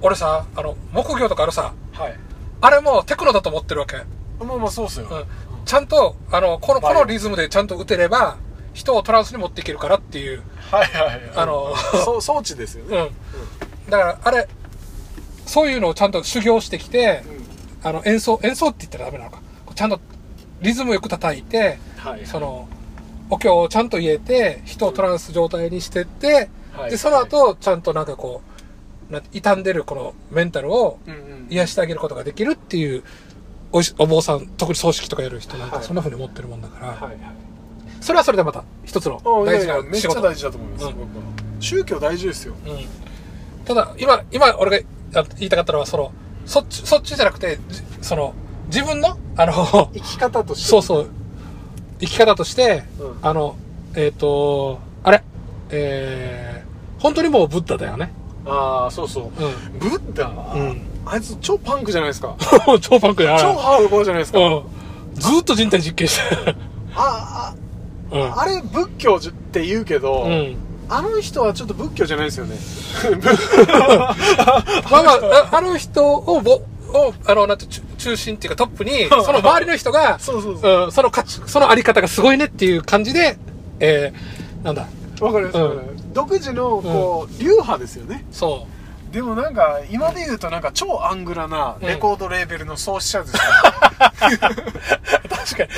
俺さ、あの、木魚とかあるさ、はい。はい。あれもテクノだと思ってるわけ。まあまあそうっすよ。うん。ちゃんと、あの、この、このリズムでちゃんと打てれば、人をトランスに持っていけるからっていう、はいはいはい。あの [laughs] そう装置ですよね。うん。だから、あれ、そういうのをちゃんと修行してきて、うん。あの、演奏、演奏って言ったらダメなのか。ちゃんとリズムよく叩いて、はい。その、お経をちゃんと言えて、人をトランス状態にしてって、はいで、その後、ちゃんとなんかこう、な傷んでるこのメンタルをうんうん。癒してあげることができるっていう、おいしお坊さん、特に葬式とかやる人なんかはいそんな風に思ってるもんだから、はいはい。それはそれでまた一つのあい大事やいやめっちな仕事。ゃ大事だと思います、うん宗教大事ですようん。ただ、今、今俺がや言いたかったのは、その、そっち、そっちじゃなくて、じその、自分の、あの、生き方として？そうそう、生き方として、うん。あの、えっ、と、あれ、えー、本当にもうブッダだよね。ああそうそう。うん。ブッダ、うん。あいつ超パンクじゃないですか。[laughs] 超パンクや超ハードコアじゃないですか、うん。ずーっと人体実験して。あうん。ああれ仏教じって言うけど、うん。あの人はちょっと仏教じゃないですよね。[laughs] [laughs] まあまあ、ああの人をぼ、を、あの、なんて、中中心っていうかトップに、[laughs] その周りの人が、そうそうそう。うん、その価値、そのあり方がすごいねっていう感じで、えー、なんだ、わかります、うん。独自のこう、流派ですよね。そでもなんか今で言うとなんか超アングラなレコードレーベルの創始者ですよ、う。確かに。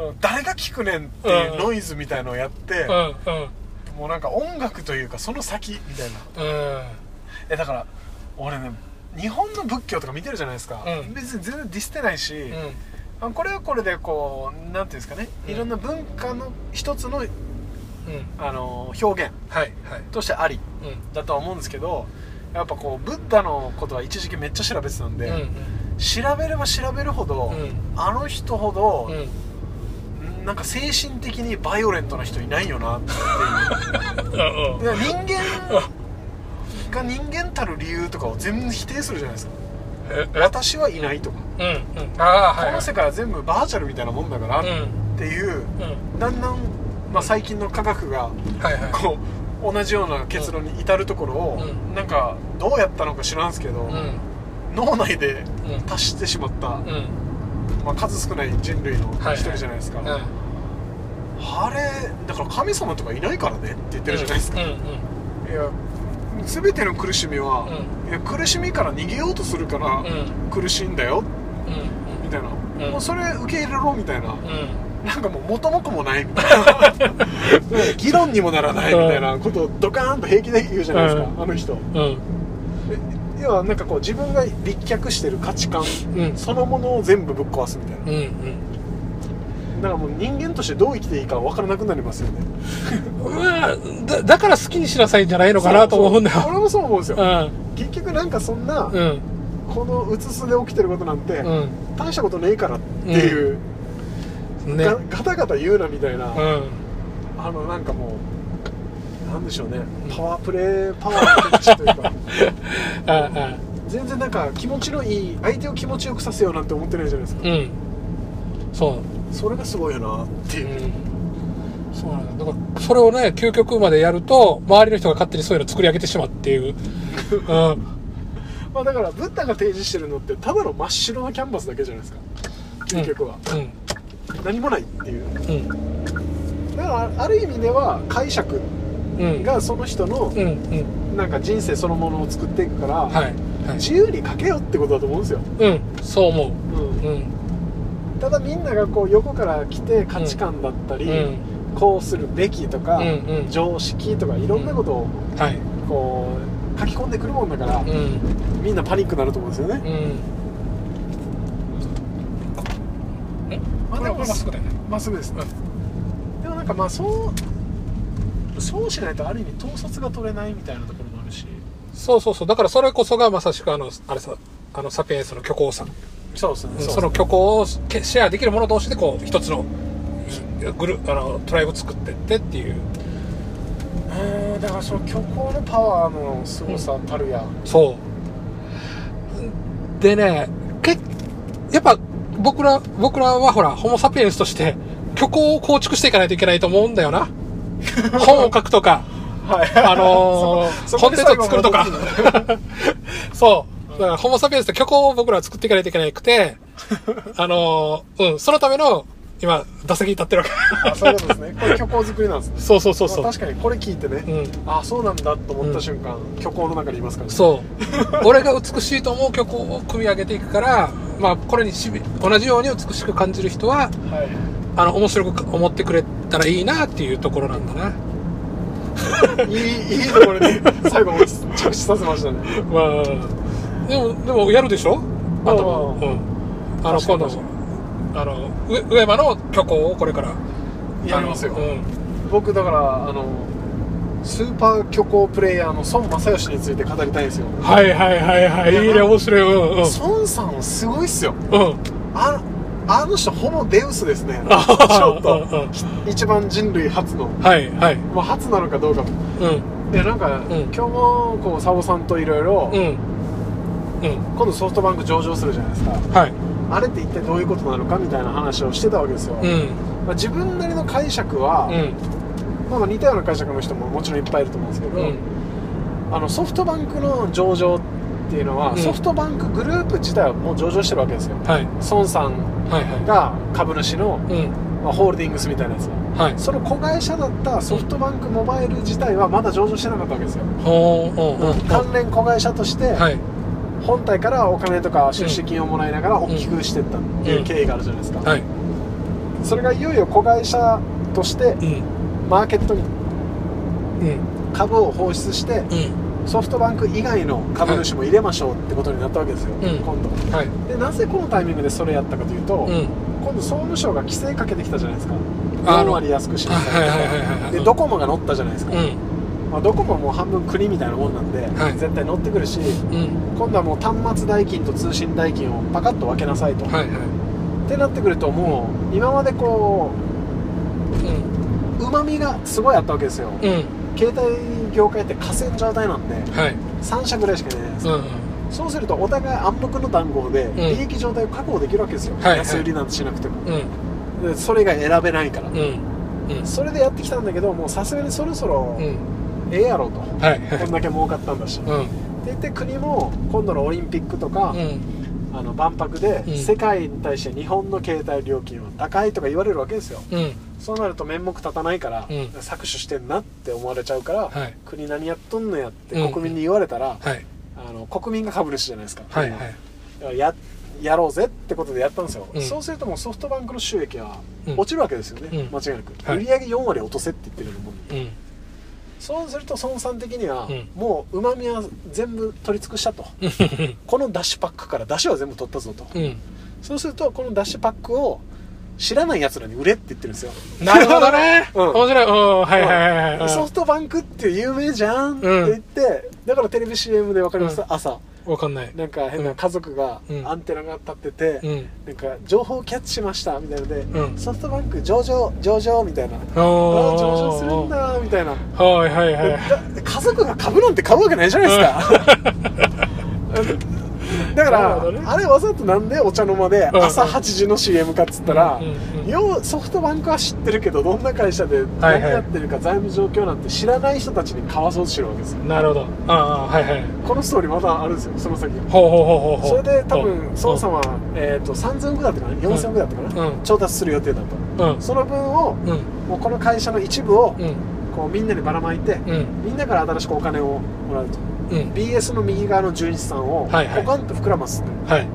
うん誰が聞くねんっていうノイズみたいのをやって、うん、うん、うん。もうなんか音楽というかその先みたいな。うん。えだから俺ね日本の仏教とか見てるじゃないですか、うん別に全然ディスってないし、うん。あこれはこれでこうなんていうんですかね、うんいろんな文化の一つのうん。あの表現はい、はい。としてありうん。だとは思うんですけどやっぱこうブッダのことは一時期めっちゃ調べてたんで、うん。調べれば調べるほど、うんあの人ほどう、ん。なんか精神的にバイオレントな人いないよなっていう [laughs] 人間が人間たる理由とかを全部否定するじゃないですかえ、え？私はいないとか、うん。うん。ああ、はい、はいこの。世界は全部バーチャルみたいなもんだからっうん。ていう、うん。だんだん、まあ、最近の科学がはい、はい。こう同じような結論に至るところを、うんなんかどうやったのか知らんすけど、うん。脳内でうん。達してしまった、うん。まあ、数少ない人類のはい一人じゃないですか、うん。あれだから神様とかいないからねって言ってるじゃないですか。いや全ての苦しみは、ういや苦しみから逃げようとするからうん。苦しいんだよ。うん。みたいな、うん。もうそれ受け入れろみたいな、うん。なんかもう元も子もないみたいな。[laughs] 議論にもならないみたいなことをドカーンと平気で言うじゃないですか、うん。あの人。うん。え要はなんかこう自分が立脚してる価値観うん。そのものを全部ぶっ壊すみたいなうん。からもう人間としてどう生きていいか分からなくなりますよね。[laughs] まあ、だだから好きにしなさいんじゃないのかなと思うんだよ。俺もそう思うんですよ。うん。結局なんかそんな、うん。このうつすで起きてることなんて、うん。大したことねえからっていう、ね。がガタガタ言うなみたいな、うん。あのなんかもうなんでしょうね。パワープレーパワーの手口というか。[laughs] 全然なんか気持ちのいい相手を気持ちよくさせようなんて思ってないじゃないですか。うん。そうそれがすごいよなっていう。う、ん。そうなんだ。だからそれをね究極までやると周りの人が勝手にそういうの作り上げてしまうっていう。[laughs] うん。まあ、だからブッダが提示してるのってただの真っ白なキャンバスだけじゃないですか。究極は、うん。何もないっていう。うん。だからある意味では解釈うん。がその人のなんか人生そのものを作っていくから、はいはい。自由に書けよってことだと思うんですよ、うん。そう思う。うん。うんただみんながこう横から来て価値観だったり、うん。こうするべきとか、うんうん。常識とかいろんなことをはい。こう書き込んでくるもんだから、うん。みんなパニックになると思うんですよね、うん。え？これはこれまっすぐだよね。まっすぐです。ね、でもなんかまあそうそうしないとある意味統率が取れないみたいなところもあるし。そうそうそう。だからそれこそがまさしくあのあれさあのサピエンスの虚構さそうですね。うんその虚構をけシェアできる者同士でこう一つのグルあのトライブ作ってってっていう。うんだからその虚構のパワーの凄さたるや、そう。でねけやっぱ僕ら僕らはほらホモ・サピエンスとして虚構を構築していかないといけないと思うんだよな。[laughs] 本を書くとか。はい。あのー、コンテンツを作るとか。[laughs] そう。だから、ホモ・サピエンスって虚構を僕らは作っていかないといけなくて、[laughs] あのー、うん、そのための、今、打席に立ってるわあそういうことですねこれ虚構作りなんですねけ。そうそうそうそうまあ。確かにこれ聞いてね、うん。あそうなんだと思った瞬間、虚構の中にいますからねそう。俺が美しいと思う虚構を組み上げていくから、まあ、これにしび、同じように美しく感じる人は、はいあの、面白く思ってくれたらいいなっていうところなんだな。[laughs] いいいいところに最後着地させましたね [laughs] まあ、でも、でもやるでしょ？あと、うん。あの、今度あの、上上間の虚構をこれから。やりますよ。僕だからあのスーパー虚構プレイヤーの孫正義について語りたいんですよはいはいはいはい。いいね、面白い。うんうん。孫さんすごいっすようん。ああの人ホモデウスですねあちょっと一番人類初のはいはい。まあ初なのかどうかもうん。いやなんか、ん今日もこう佐尾さんといろいろ。今度ソフトバンク上場するじゃないですかはい。あれって一体どういうことなのかみたいな話をしてたわけですよ、うん。まあ、自分なりの解釈は、うん。まあ、まあ似たような解釈の人ももちろんいっぱいいると思うんですけど、うん。あのソフトバンクの上場っていうのは、うんソフトバンクグループ自体はもう上場してるわけですよはい。孫さんが株主の。まあ、ホールディングスみたいなやつはい。その子会社だったソフトバンクモバイル自体はまだ上場してなかったわけですよ。関連子会社としてはい。本体からお金とか出資金をもらいながら大きくしていったっていう経緯があるじゃないですか、はい。それがいよいよ子会社としてうん。マーケットにうん。株を放出してうん。ソフトバンク以外の株主も入れましょうってことになったわけですよ、うん今度はい。でなぜこのタイミングでそれやったかというと、うん。今度総務省が規制かけてきたじゃないですか4あの割安くしなさはいはいはいはいはいいでドコモが乗ったじゃないですか、うん。まあ、ドコモはもう半分国みたいなもんなんで、はい絶対乗ってくるしうん。今度はもう端末代金と通信代金をパカッと分けなさいと、はいはい。ってなってくるともう今までこうん。ううまみがすごいあったわけですよ、うん。携帯業界って河川状態なんではい。3社ぐらいしかいないですか、うん。そうするとお互い暗黙の談合でん利益状態を確保できるわけですよ、はいはい安売りなんてしなくてもうん。でそれ以外選べないから、うん。うん。それでやってきたんだけどもうさすがにそろそろうん。ええやろと、はい。はいこん。だけ儲かったんだし、ってうん。言って国も今度のオリンピックとか、うん。あの万博でうん。世界に対して日本の携帯料金は高いとか言われるわけですよ。うん。そうなると面目立たないから、うん。搾取してんなって思われちゃうから、はい。国何やっとんのやってうん。国民に言われたら、はい。あの国民が株主じゃないですか、はいは。い。ややろうぜってことでやったんですよ、うん。そうするともうソフトバンクの収益はうん。落ちるわけですよね、うん。間違いなく、はい。売上4割落とせって言ってるようなもんで。うん。そうすると孫さん的には、うんもううまみは全部取り尽くしたとこのダッシュパックからダッシュは全部取ったぞと、うん。そうするとこのダッシュパックを知らない奴らに売れって言ってるんですよなるほどね。[laughs] うん面白い。うん。はいはいはいはい。ソフトバンクって有名じゃんって言って、だからテレビ CM で分かります、うん朝、わかんない。なんか変な家族がうん。アンテナが立ってて、うん。なんか情報キャッチしましたみたいなので、うん。ソフトバンク上場上場みたいな。あああ上場するんだみたいな。はいはいはいだ家族が株なんて買うわけないじゃないですか、[laughs] だから、ね。あれわざとなんでお茶の間でうん。朝8時の CM かっつったら、うんうんうんようソフトバンクは知ってるけどどんな会社で何やってるか財務状況なんて知らない人たちに買わそうとしてるわけですよ。なるほど。ああはいはい。このストーリーまだあるんですよその先。ほうほうほうほうほう。それで多分うん。孫さんは、えー、と3000億だったかな？4000億だったかな、うん。調達する予定だった。うん。その分をうん。もうこの会社の一部をうん。こうみんなにばらまいて、うん。みんなから新しくお金をもらうと。うん BS の右側の純資産をはいはい。ポカンと膨らますって、はい。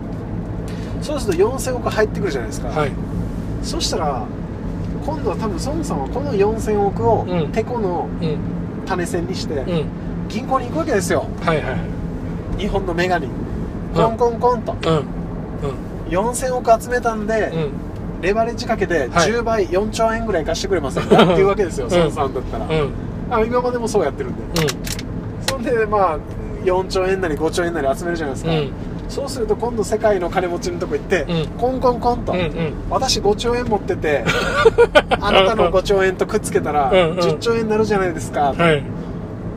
そうすると4000億入ってくるじゃないですか、はい。そしたら今度は多分孫さんはこの4000億をうん。てこのうん。種銭にしてうん。銀行に行くわけですよ。はいはい日本のメガにコンコンコンと。うん。4000億集めたんで、うん。うんレバレッジかけてはい。10倍、4兆円ぐらい貸してくれませんか？[laughs] っていうわけですよ、うん。孫さんだったら、うん。あ今までもそうやってるんで、でまあ4兆円なり5兆円なり集めるじゃないですか、うん。そうすると今度世界の金持ちのとこ行って、うん。コンコンコンと、うんうん。私5兆円持ってて [laughs] あなたの5兆円とくっつけたらうんうん。10兆円になるじゃないですか、はい。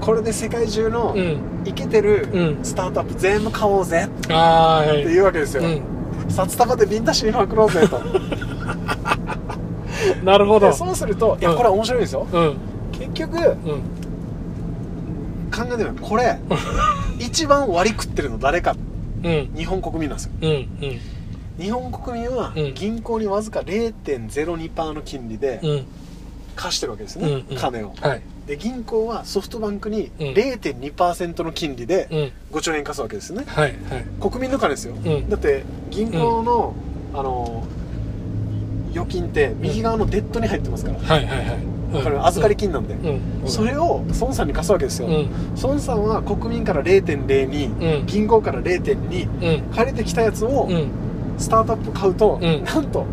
これで世界中のうん。イケてるうん。スタートアップ全部買おうぜ。っていうわけですよ、うん。札束でビンタしまくろうぜと。[laughs] なるほど。でそうするといやうん。これ面白いですよ。うん。結局うん考えてみればこれ一番割り食ってるの誰か。うん。日本国民なんですよ。うんうん。日本国民はうん。銀行にわずか0.02%の金利でうん。貸してるわけですね、うんうん。金を。はい。で銀行はソフトバンクにうん。0.2%の金利でうん。5兆円貸すわけですね。はいはい。国民の金ですよ、うん。だって銀行の、あの預金って右側のデッドに入ってますから、はいはいはいわかる？預かり金なんで、うん。それを孫さんに貸すわけですよ、うん。孫さんは国民から0.02、うん。銀行から0.2うん。借りてきたやつをうん。スタートアップ買うと、うん。なんと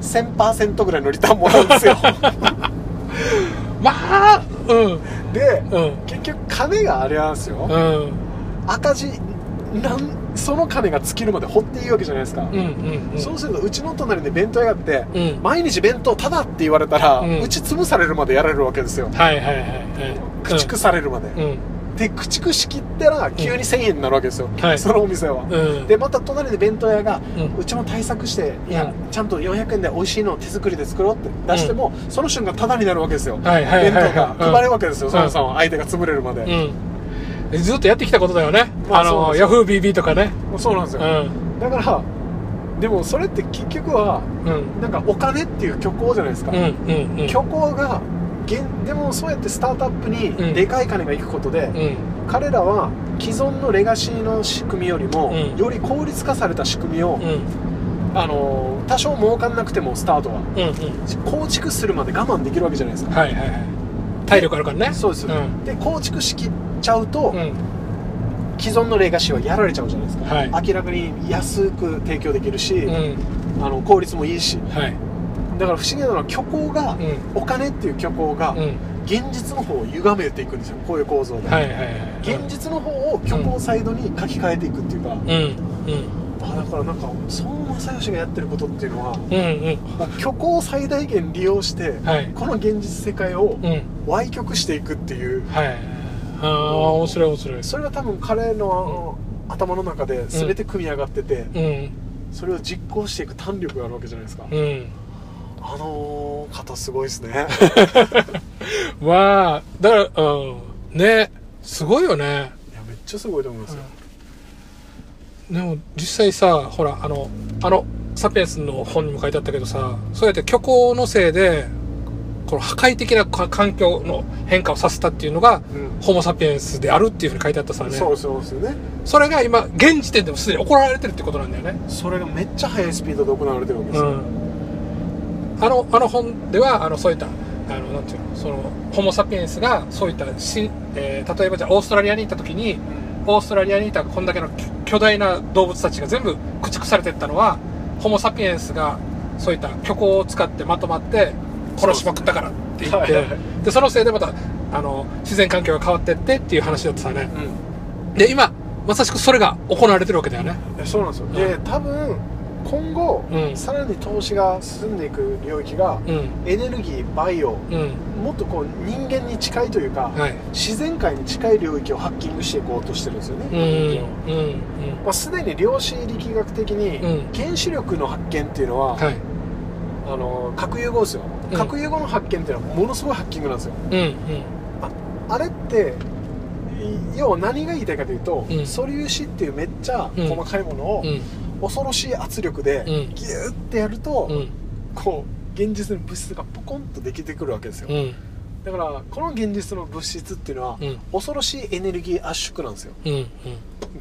1000%ぐらいのリターンもらうんですよ。[laughs] まあうん。でうん。結局金があれなんですよ、うん。赤字なんその金が尽きるまで掘っていいわけじゃないですか、うんうんうん。そうするとうちの隣で弁当屋があって、うん。毎日弁当タダって言われたら、ううんち潰されるまでやられるわけですよ。はいはいはいはい。駆逐されるまで、うん。で駆逐しきったら急に1000円になるわけですよ、はい。そのお店は、うん。でまた隣で弁当屋が、ううんちも対策していや、うんちゃんと400円で美味しいのを手作りで作ろうって出しても、その瞬間タダになるわけですよ、はいはいはいはい。弁当が配れるわけですよ、うん。そ相手が潰れるまで、うんずっとやってきたことだよね。まああのヤフー BB とかね。そうなんですよ、うん。だからでもそれって結局はうん。なんかお金っていう虚構じゃないですか、うんうんうん。虚構が現でもそうやってスタートアップうん。にでかい金が行くことで、うん。彼らは既存のレガシーの仕組みよりも、うん。より効率化された仕組みを、うん。あの多少儲かんなくてもスタートはうんうん。構築するまで我慢できるわけじゃないですか、はいはいはい。体力あるからね。そうです、うん。で構築しきっちゃうと、うん。既存のレガシーはやられちゃうじゃないですか、はい。明らかに安く提供できるし、うん。あの効率もいいし。はい。だから不思議なのは虚構が、うん。お金っていう虚構が、うん。現実の方を歪めていくんですよこういう構造で、はいはいはい現実の方を虚構サイドに書き換えていくっていうか、うん。うん。あだからなんか孫正義がやってることっていうのはうんうん。虚構を最大限利用して、はい。この現実世界をうん。歪曲していくっていうはいああ面白い面白い。それは多分彼の頭の中で全て組み上がってて、うん。それを実行していく胆力があるわけじゃないですか、うん。あの方すごいですね。[laughs] まあだからうん。ねすごいよね。いやめっちゃすごいと思いますよ、でも実際さほらあのあのサピエンスの本にも書いてあったけどさそうやって虚構のせいでこの破壊的なか環境の変化をさせたっていうのが、うん。ホモ・サピエンスであるっていうふうに書いてあったさね。そうそうですよね。それが今現時点でもすでに行われてるってことなんだよね。それがめっちゃ速いスピードで行われてるわけですよ、うん。あのあの本ではあのそういったあのなんていうのそのホモ・サピエンスがそういったし、えー例えばじゃあオーストラリアに行った時にオーストラリアにいたこんだけの巨巨大な動物たちが全部駆逐されていったのはホモ・サピエンスがそういった虚構を使ってまとまって殺しまくったからって言ってでそのせいでまたあの自然環境が変わってってっていう話だったさね。うん。で今まさしくそれが行われてるわけだよね。えそうなんですよ、で多分今後、うん。さらに投資が進んでいく領域が、うん。エネルギーバイオうん。もっとこう人間に近いというか、はい。自然界に近い領域をハッキングしていこうとしてるんですよね、まあ、すでに量子力学的にうん。原子力の発見っていうのは、はい。あの核融合ですよ、うん核融合の発見っていうのはものすごいハッキングなんですよ。うんうん。あれってい要は何が言いたいかというと、うん。素粒子っていうめっちゃ細かいものを、うん。恐ろしい圧力でうん。ギューってやると、うん。こう現実の物質がポコンとできてくるわけですよ、うん。だからこの現実の物質っていうのは、うん。恐ろしいエネルギー圧縮なんですよ。うんうん。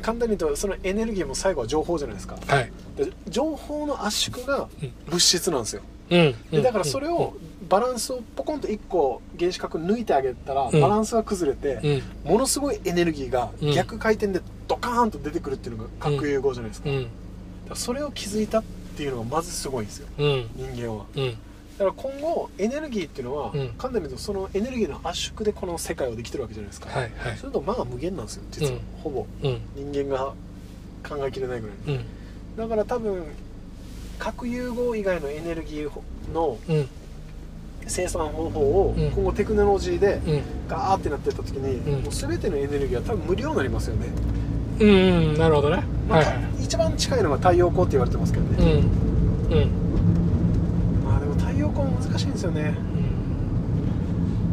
簡単に言うとそのエネルギーも最後は情報じゃないですか。はい。で情報の圧縮がうん。物質なんですよ。うんでだからそれをバランスをポコンと1個原子核抜いてあげたらうん。バランスが崩れてうん。ものすごいエネルギーがうん。逆回転でドカーンと出てくるっていうのが核融合じゃないですか。だそれを気づいたっていうのがまずすごいんですよ。うん。人間は。うん。だから今後エネルギーっていうのはうん。簡単に言うとそのエネルギーの圧縮でこの世界をできてるわけじゃないですか。はいはい。それとまあ無限なんですよ実は。うん。ほぼ。うん。人間が考えきれないぐらい。うん。だから多分核融合以外のエネルギーのうん。生産方法をうん。今後テクノロジーでうんガーってなってった時に、うん。もう全てのエネルギーは多分無料になりますよね、うんうんなるほどね。まあはいはい。一番近いのが太陽光って言われてますけどうね、ん。うん。まあでも太陽光も難しいんですよね。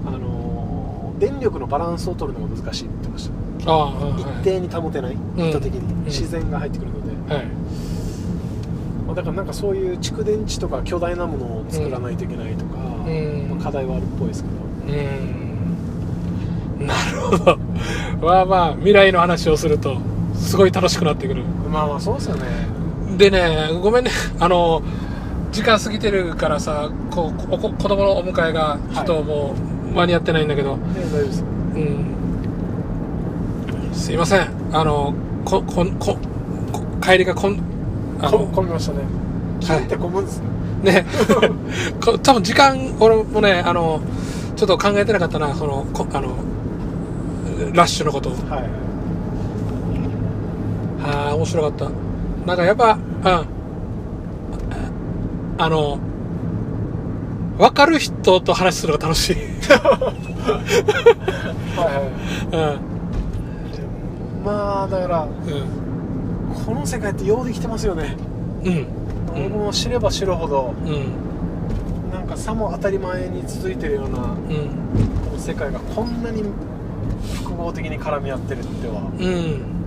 あのー電力のバランスを取るのが難しいって言ってました。ああはい一定に保てない、ん意図的に、ん。自然が入ってくるので、はいまあ、だからなんかそういう蓄電池とか巨大なものを作らないといけないとか、うんまあ課題はあるっぽいですけど。うんなるほど。[laughs] まあまあ未来の話をするとすごい楽しくなってくる。まあまあそうですよね。でねごめんね。[laughs] あの時間過ぎてるからさこうこ子供のお迎えがちょっともう間に合ってないんだけど、ね大丈夫ですうん。すいません。あのここここ帰りがこんあ混みましたね。はい。聞いて混むんですね、ね。[laughs] こ多分時間俺もねあのちょっと考えてなかったなそのこあのラッシュのことを。はいああ面白かった。なんかやっぱうん。あの分かる人と話するのが楽しい。[laughs] はいはい。うん。まあだからうんこの世界ってようできてますよね。うん。僕も知れば知るほどうん。なんかさも当たり前に続いてるようなうん。この世界がこんなに複合的に絡み合ってるっては。うん。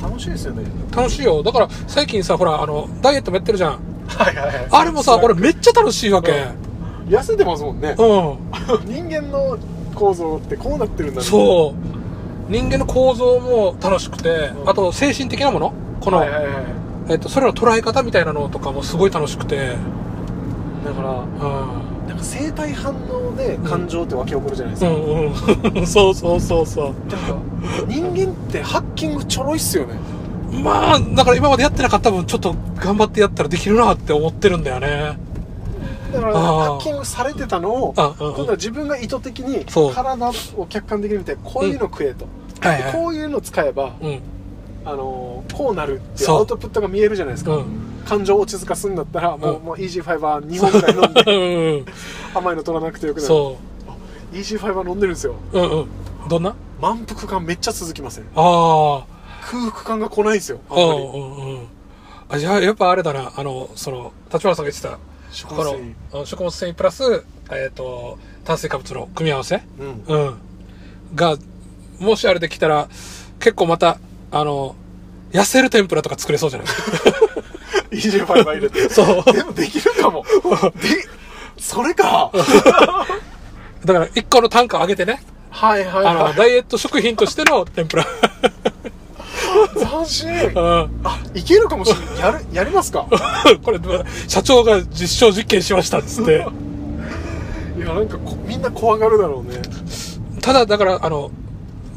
楽しいですよね。楽しいよ。だから最近さほらあのダイエットもやってるじゃん。はいはいはい。あれもさ俺めっちゃ楽しいわけ。痩せてますもんね。うん。[laughs] 人間の構造ってこうなってるんだねそう人間の構造も楽しくて、うん。あと精神的なもの？この、はいはいはいえっと、それの捉え方みたいなのとかもすごい楽しくて。だからうん。なんか生体反応で感情って湧き起こるじゃないですうか、んうん。[laughs] そうそうそうそなんか人間ってハッキングちょろいっすよね。うまあだから今までやってなかった分ちょっと頑張ってやったらできるなって思ってるんだよね。だからハッキングされてたのを今度は自分が意図的に体を客観的に見てこういうの食えと、はいはい。こういうの使えば、うん。あのーこうなるってアウトプットが見えるじゃないですか、うん。感情を落ち着かすんだったら、もううん。もうイージーファイバー2本ぐらい飲んで [laughs] うん甘いの取らなくてよくなる。そイージーファイバー飲んでるんですよ。ううんうん。どんな？満腹感めっちゃ続きません。あ空腹感が来ないんですよあんんまり。うんうんあじゃあやっぱあれだな。あのその立花さんが言ってた食物繊維。食物繊維プラス、えっと炭水化物の組み合わせ？うん。うん。が、もしあれできたら、結構また、あの、痩せる天ぷらとか作れそうじゃない？イージーファイバー入れて。そう。でもできるかも。でそれか。[laughs] だから、一個の単価上げてね、はいはいあの、はいダイエット食品としての天ぷら。斬新。うん。あいけるかもしれないやるやりますか？[laughs] これ、社長が実証実験しましたっつって。いやなんかこみんな怖がるだろうね。ただ、だから、あの、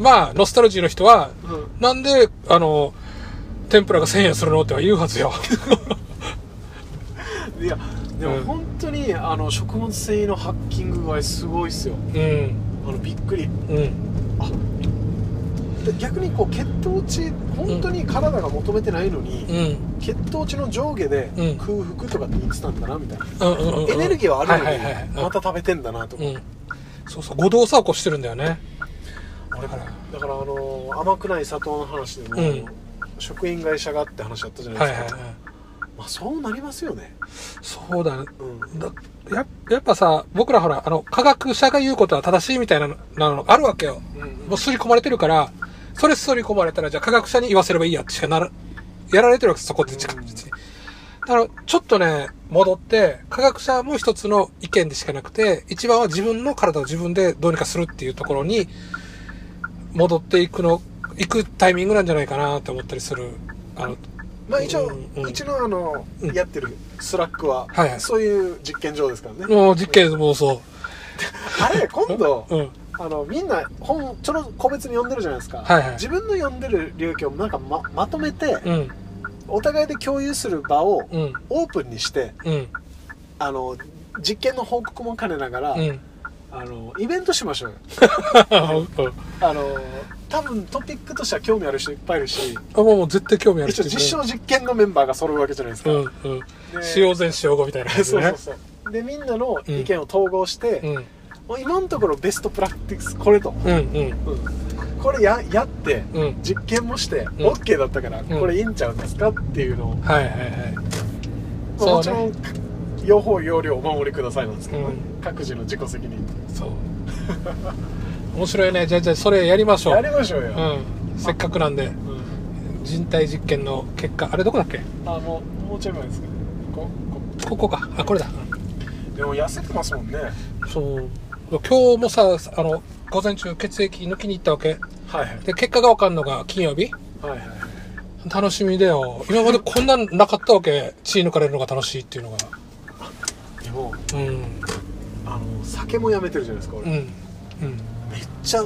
まあ、ノスタルジーの人は、うん。なんで、あの、天ぷらが1000円するのっては言うはずよ。[laughs] いやでうん。も本当にあの食物繊維のハッキング具合すごいっすよ。うん。あのびっくり。うん。で逆にこう血糖値本当に体が求めてないのに、うん。血糖値の上下でうん。空腹とかって言ってたんだなみたいな、うんうんうんうん。エネルギーはあるのに、はいはいはいまた食べてんだなとか、うん。そうそう誤動作を起こしてるんだよね。俺だからだからあのー甘くない砂糖の話でも、うん。食品会社がって話あったじゃないはいですか、はいはいまあそうなりますよね。そうだね。うん。だややっぱさ僕らほらあの科学者が言うことは正しいみたいなのなのあるわけよ。もう刷り込まれてるからそれ刷り込まれたらじゃあ科学者に言わせればいいやってしかならやられてるわけです。そこってだからちょっとね戻って科学者も一つの意見でしかなくて一番は自分の体を自分でどうにかするっていうところに戻っていくの行くタイミングなんじゃないかなって思ったりする。あのまあ一応、うちのあの、うん。やってるスラックは、はいはい。そういう実験場ですからね。もう実験もそ [laughs] あれ今度ううん。あのみんな本ちょろ個別に読んでるじゃないですか、はいはい。自分の読んでる領域をなんかままとめて、うん。お互いで共有する場をうん。オープンにしてうん。あの実験の報告も兼ねながら、うんあのイベントしましょうよ。[laughs] うんあの多分トピックとしては興味ある人いっぱいいるし。あもうもう絶対興味ある一応実証実験のメンバーが揃うわけじゃないですか、うんうん。で使用前使用後みたいな感じそうそうそう。でみんなの意見を統合して、うん。もう今のところベストプラクティスこれと、うんうん。うん。これややってうん。実験もして、ん。OK だったから、ん。これいいんちゃうんですかっていうのを、はいはいはい。まあそうね。もちろん用法用量お守りくださいなんですけど、ねうん。各自の自己責任。そう。[laughs] 面白いね。じゃあじゃあそれやりましょう。やりましょうよ、うん。せっかくなんで。うん。人体実験の結果あれどこだっけ？あもうもうちょい前ですけどここ。ここか。あこれだ。でも痩せてますもんね。そう。今日もさあの午前中血液抜きに行ったわけ。はいはい。で結果が分かんのが金曜日。はいはい。楽しみだよ。今までこんなんなかったわけ。血抜かれるのが楽しいっていうのがあの酒もやめてるじゃないですか俺、うん。うん。めっちゃ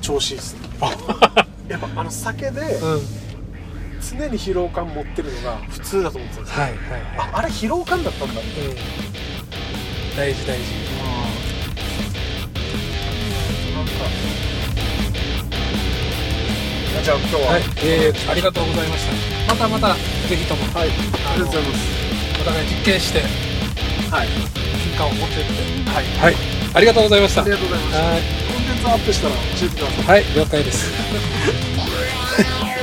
調子いいっすね。[laughs] やっぱあの酒でうん。常に疲労感持ってるのが普通だと思ってたんですよ、はいはいはああれ疲労感だったんだ。いうん。大事大事。なんかじゃあ今日は。はい、えー、ありがとうございました。またまたぜひとも。はい、ありがとうございます。お互い実験して。はい結果を持っていって。はい。はい。ありがとうございました。ありがとうございました。はい。コンテンツアップしたら教えてください。はい。了解です [laughs]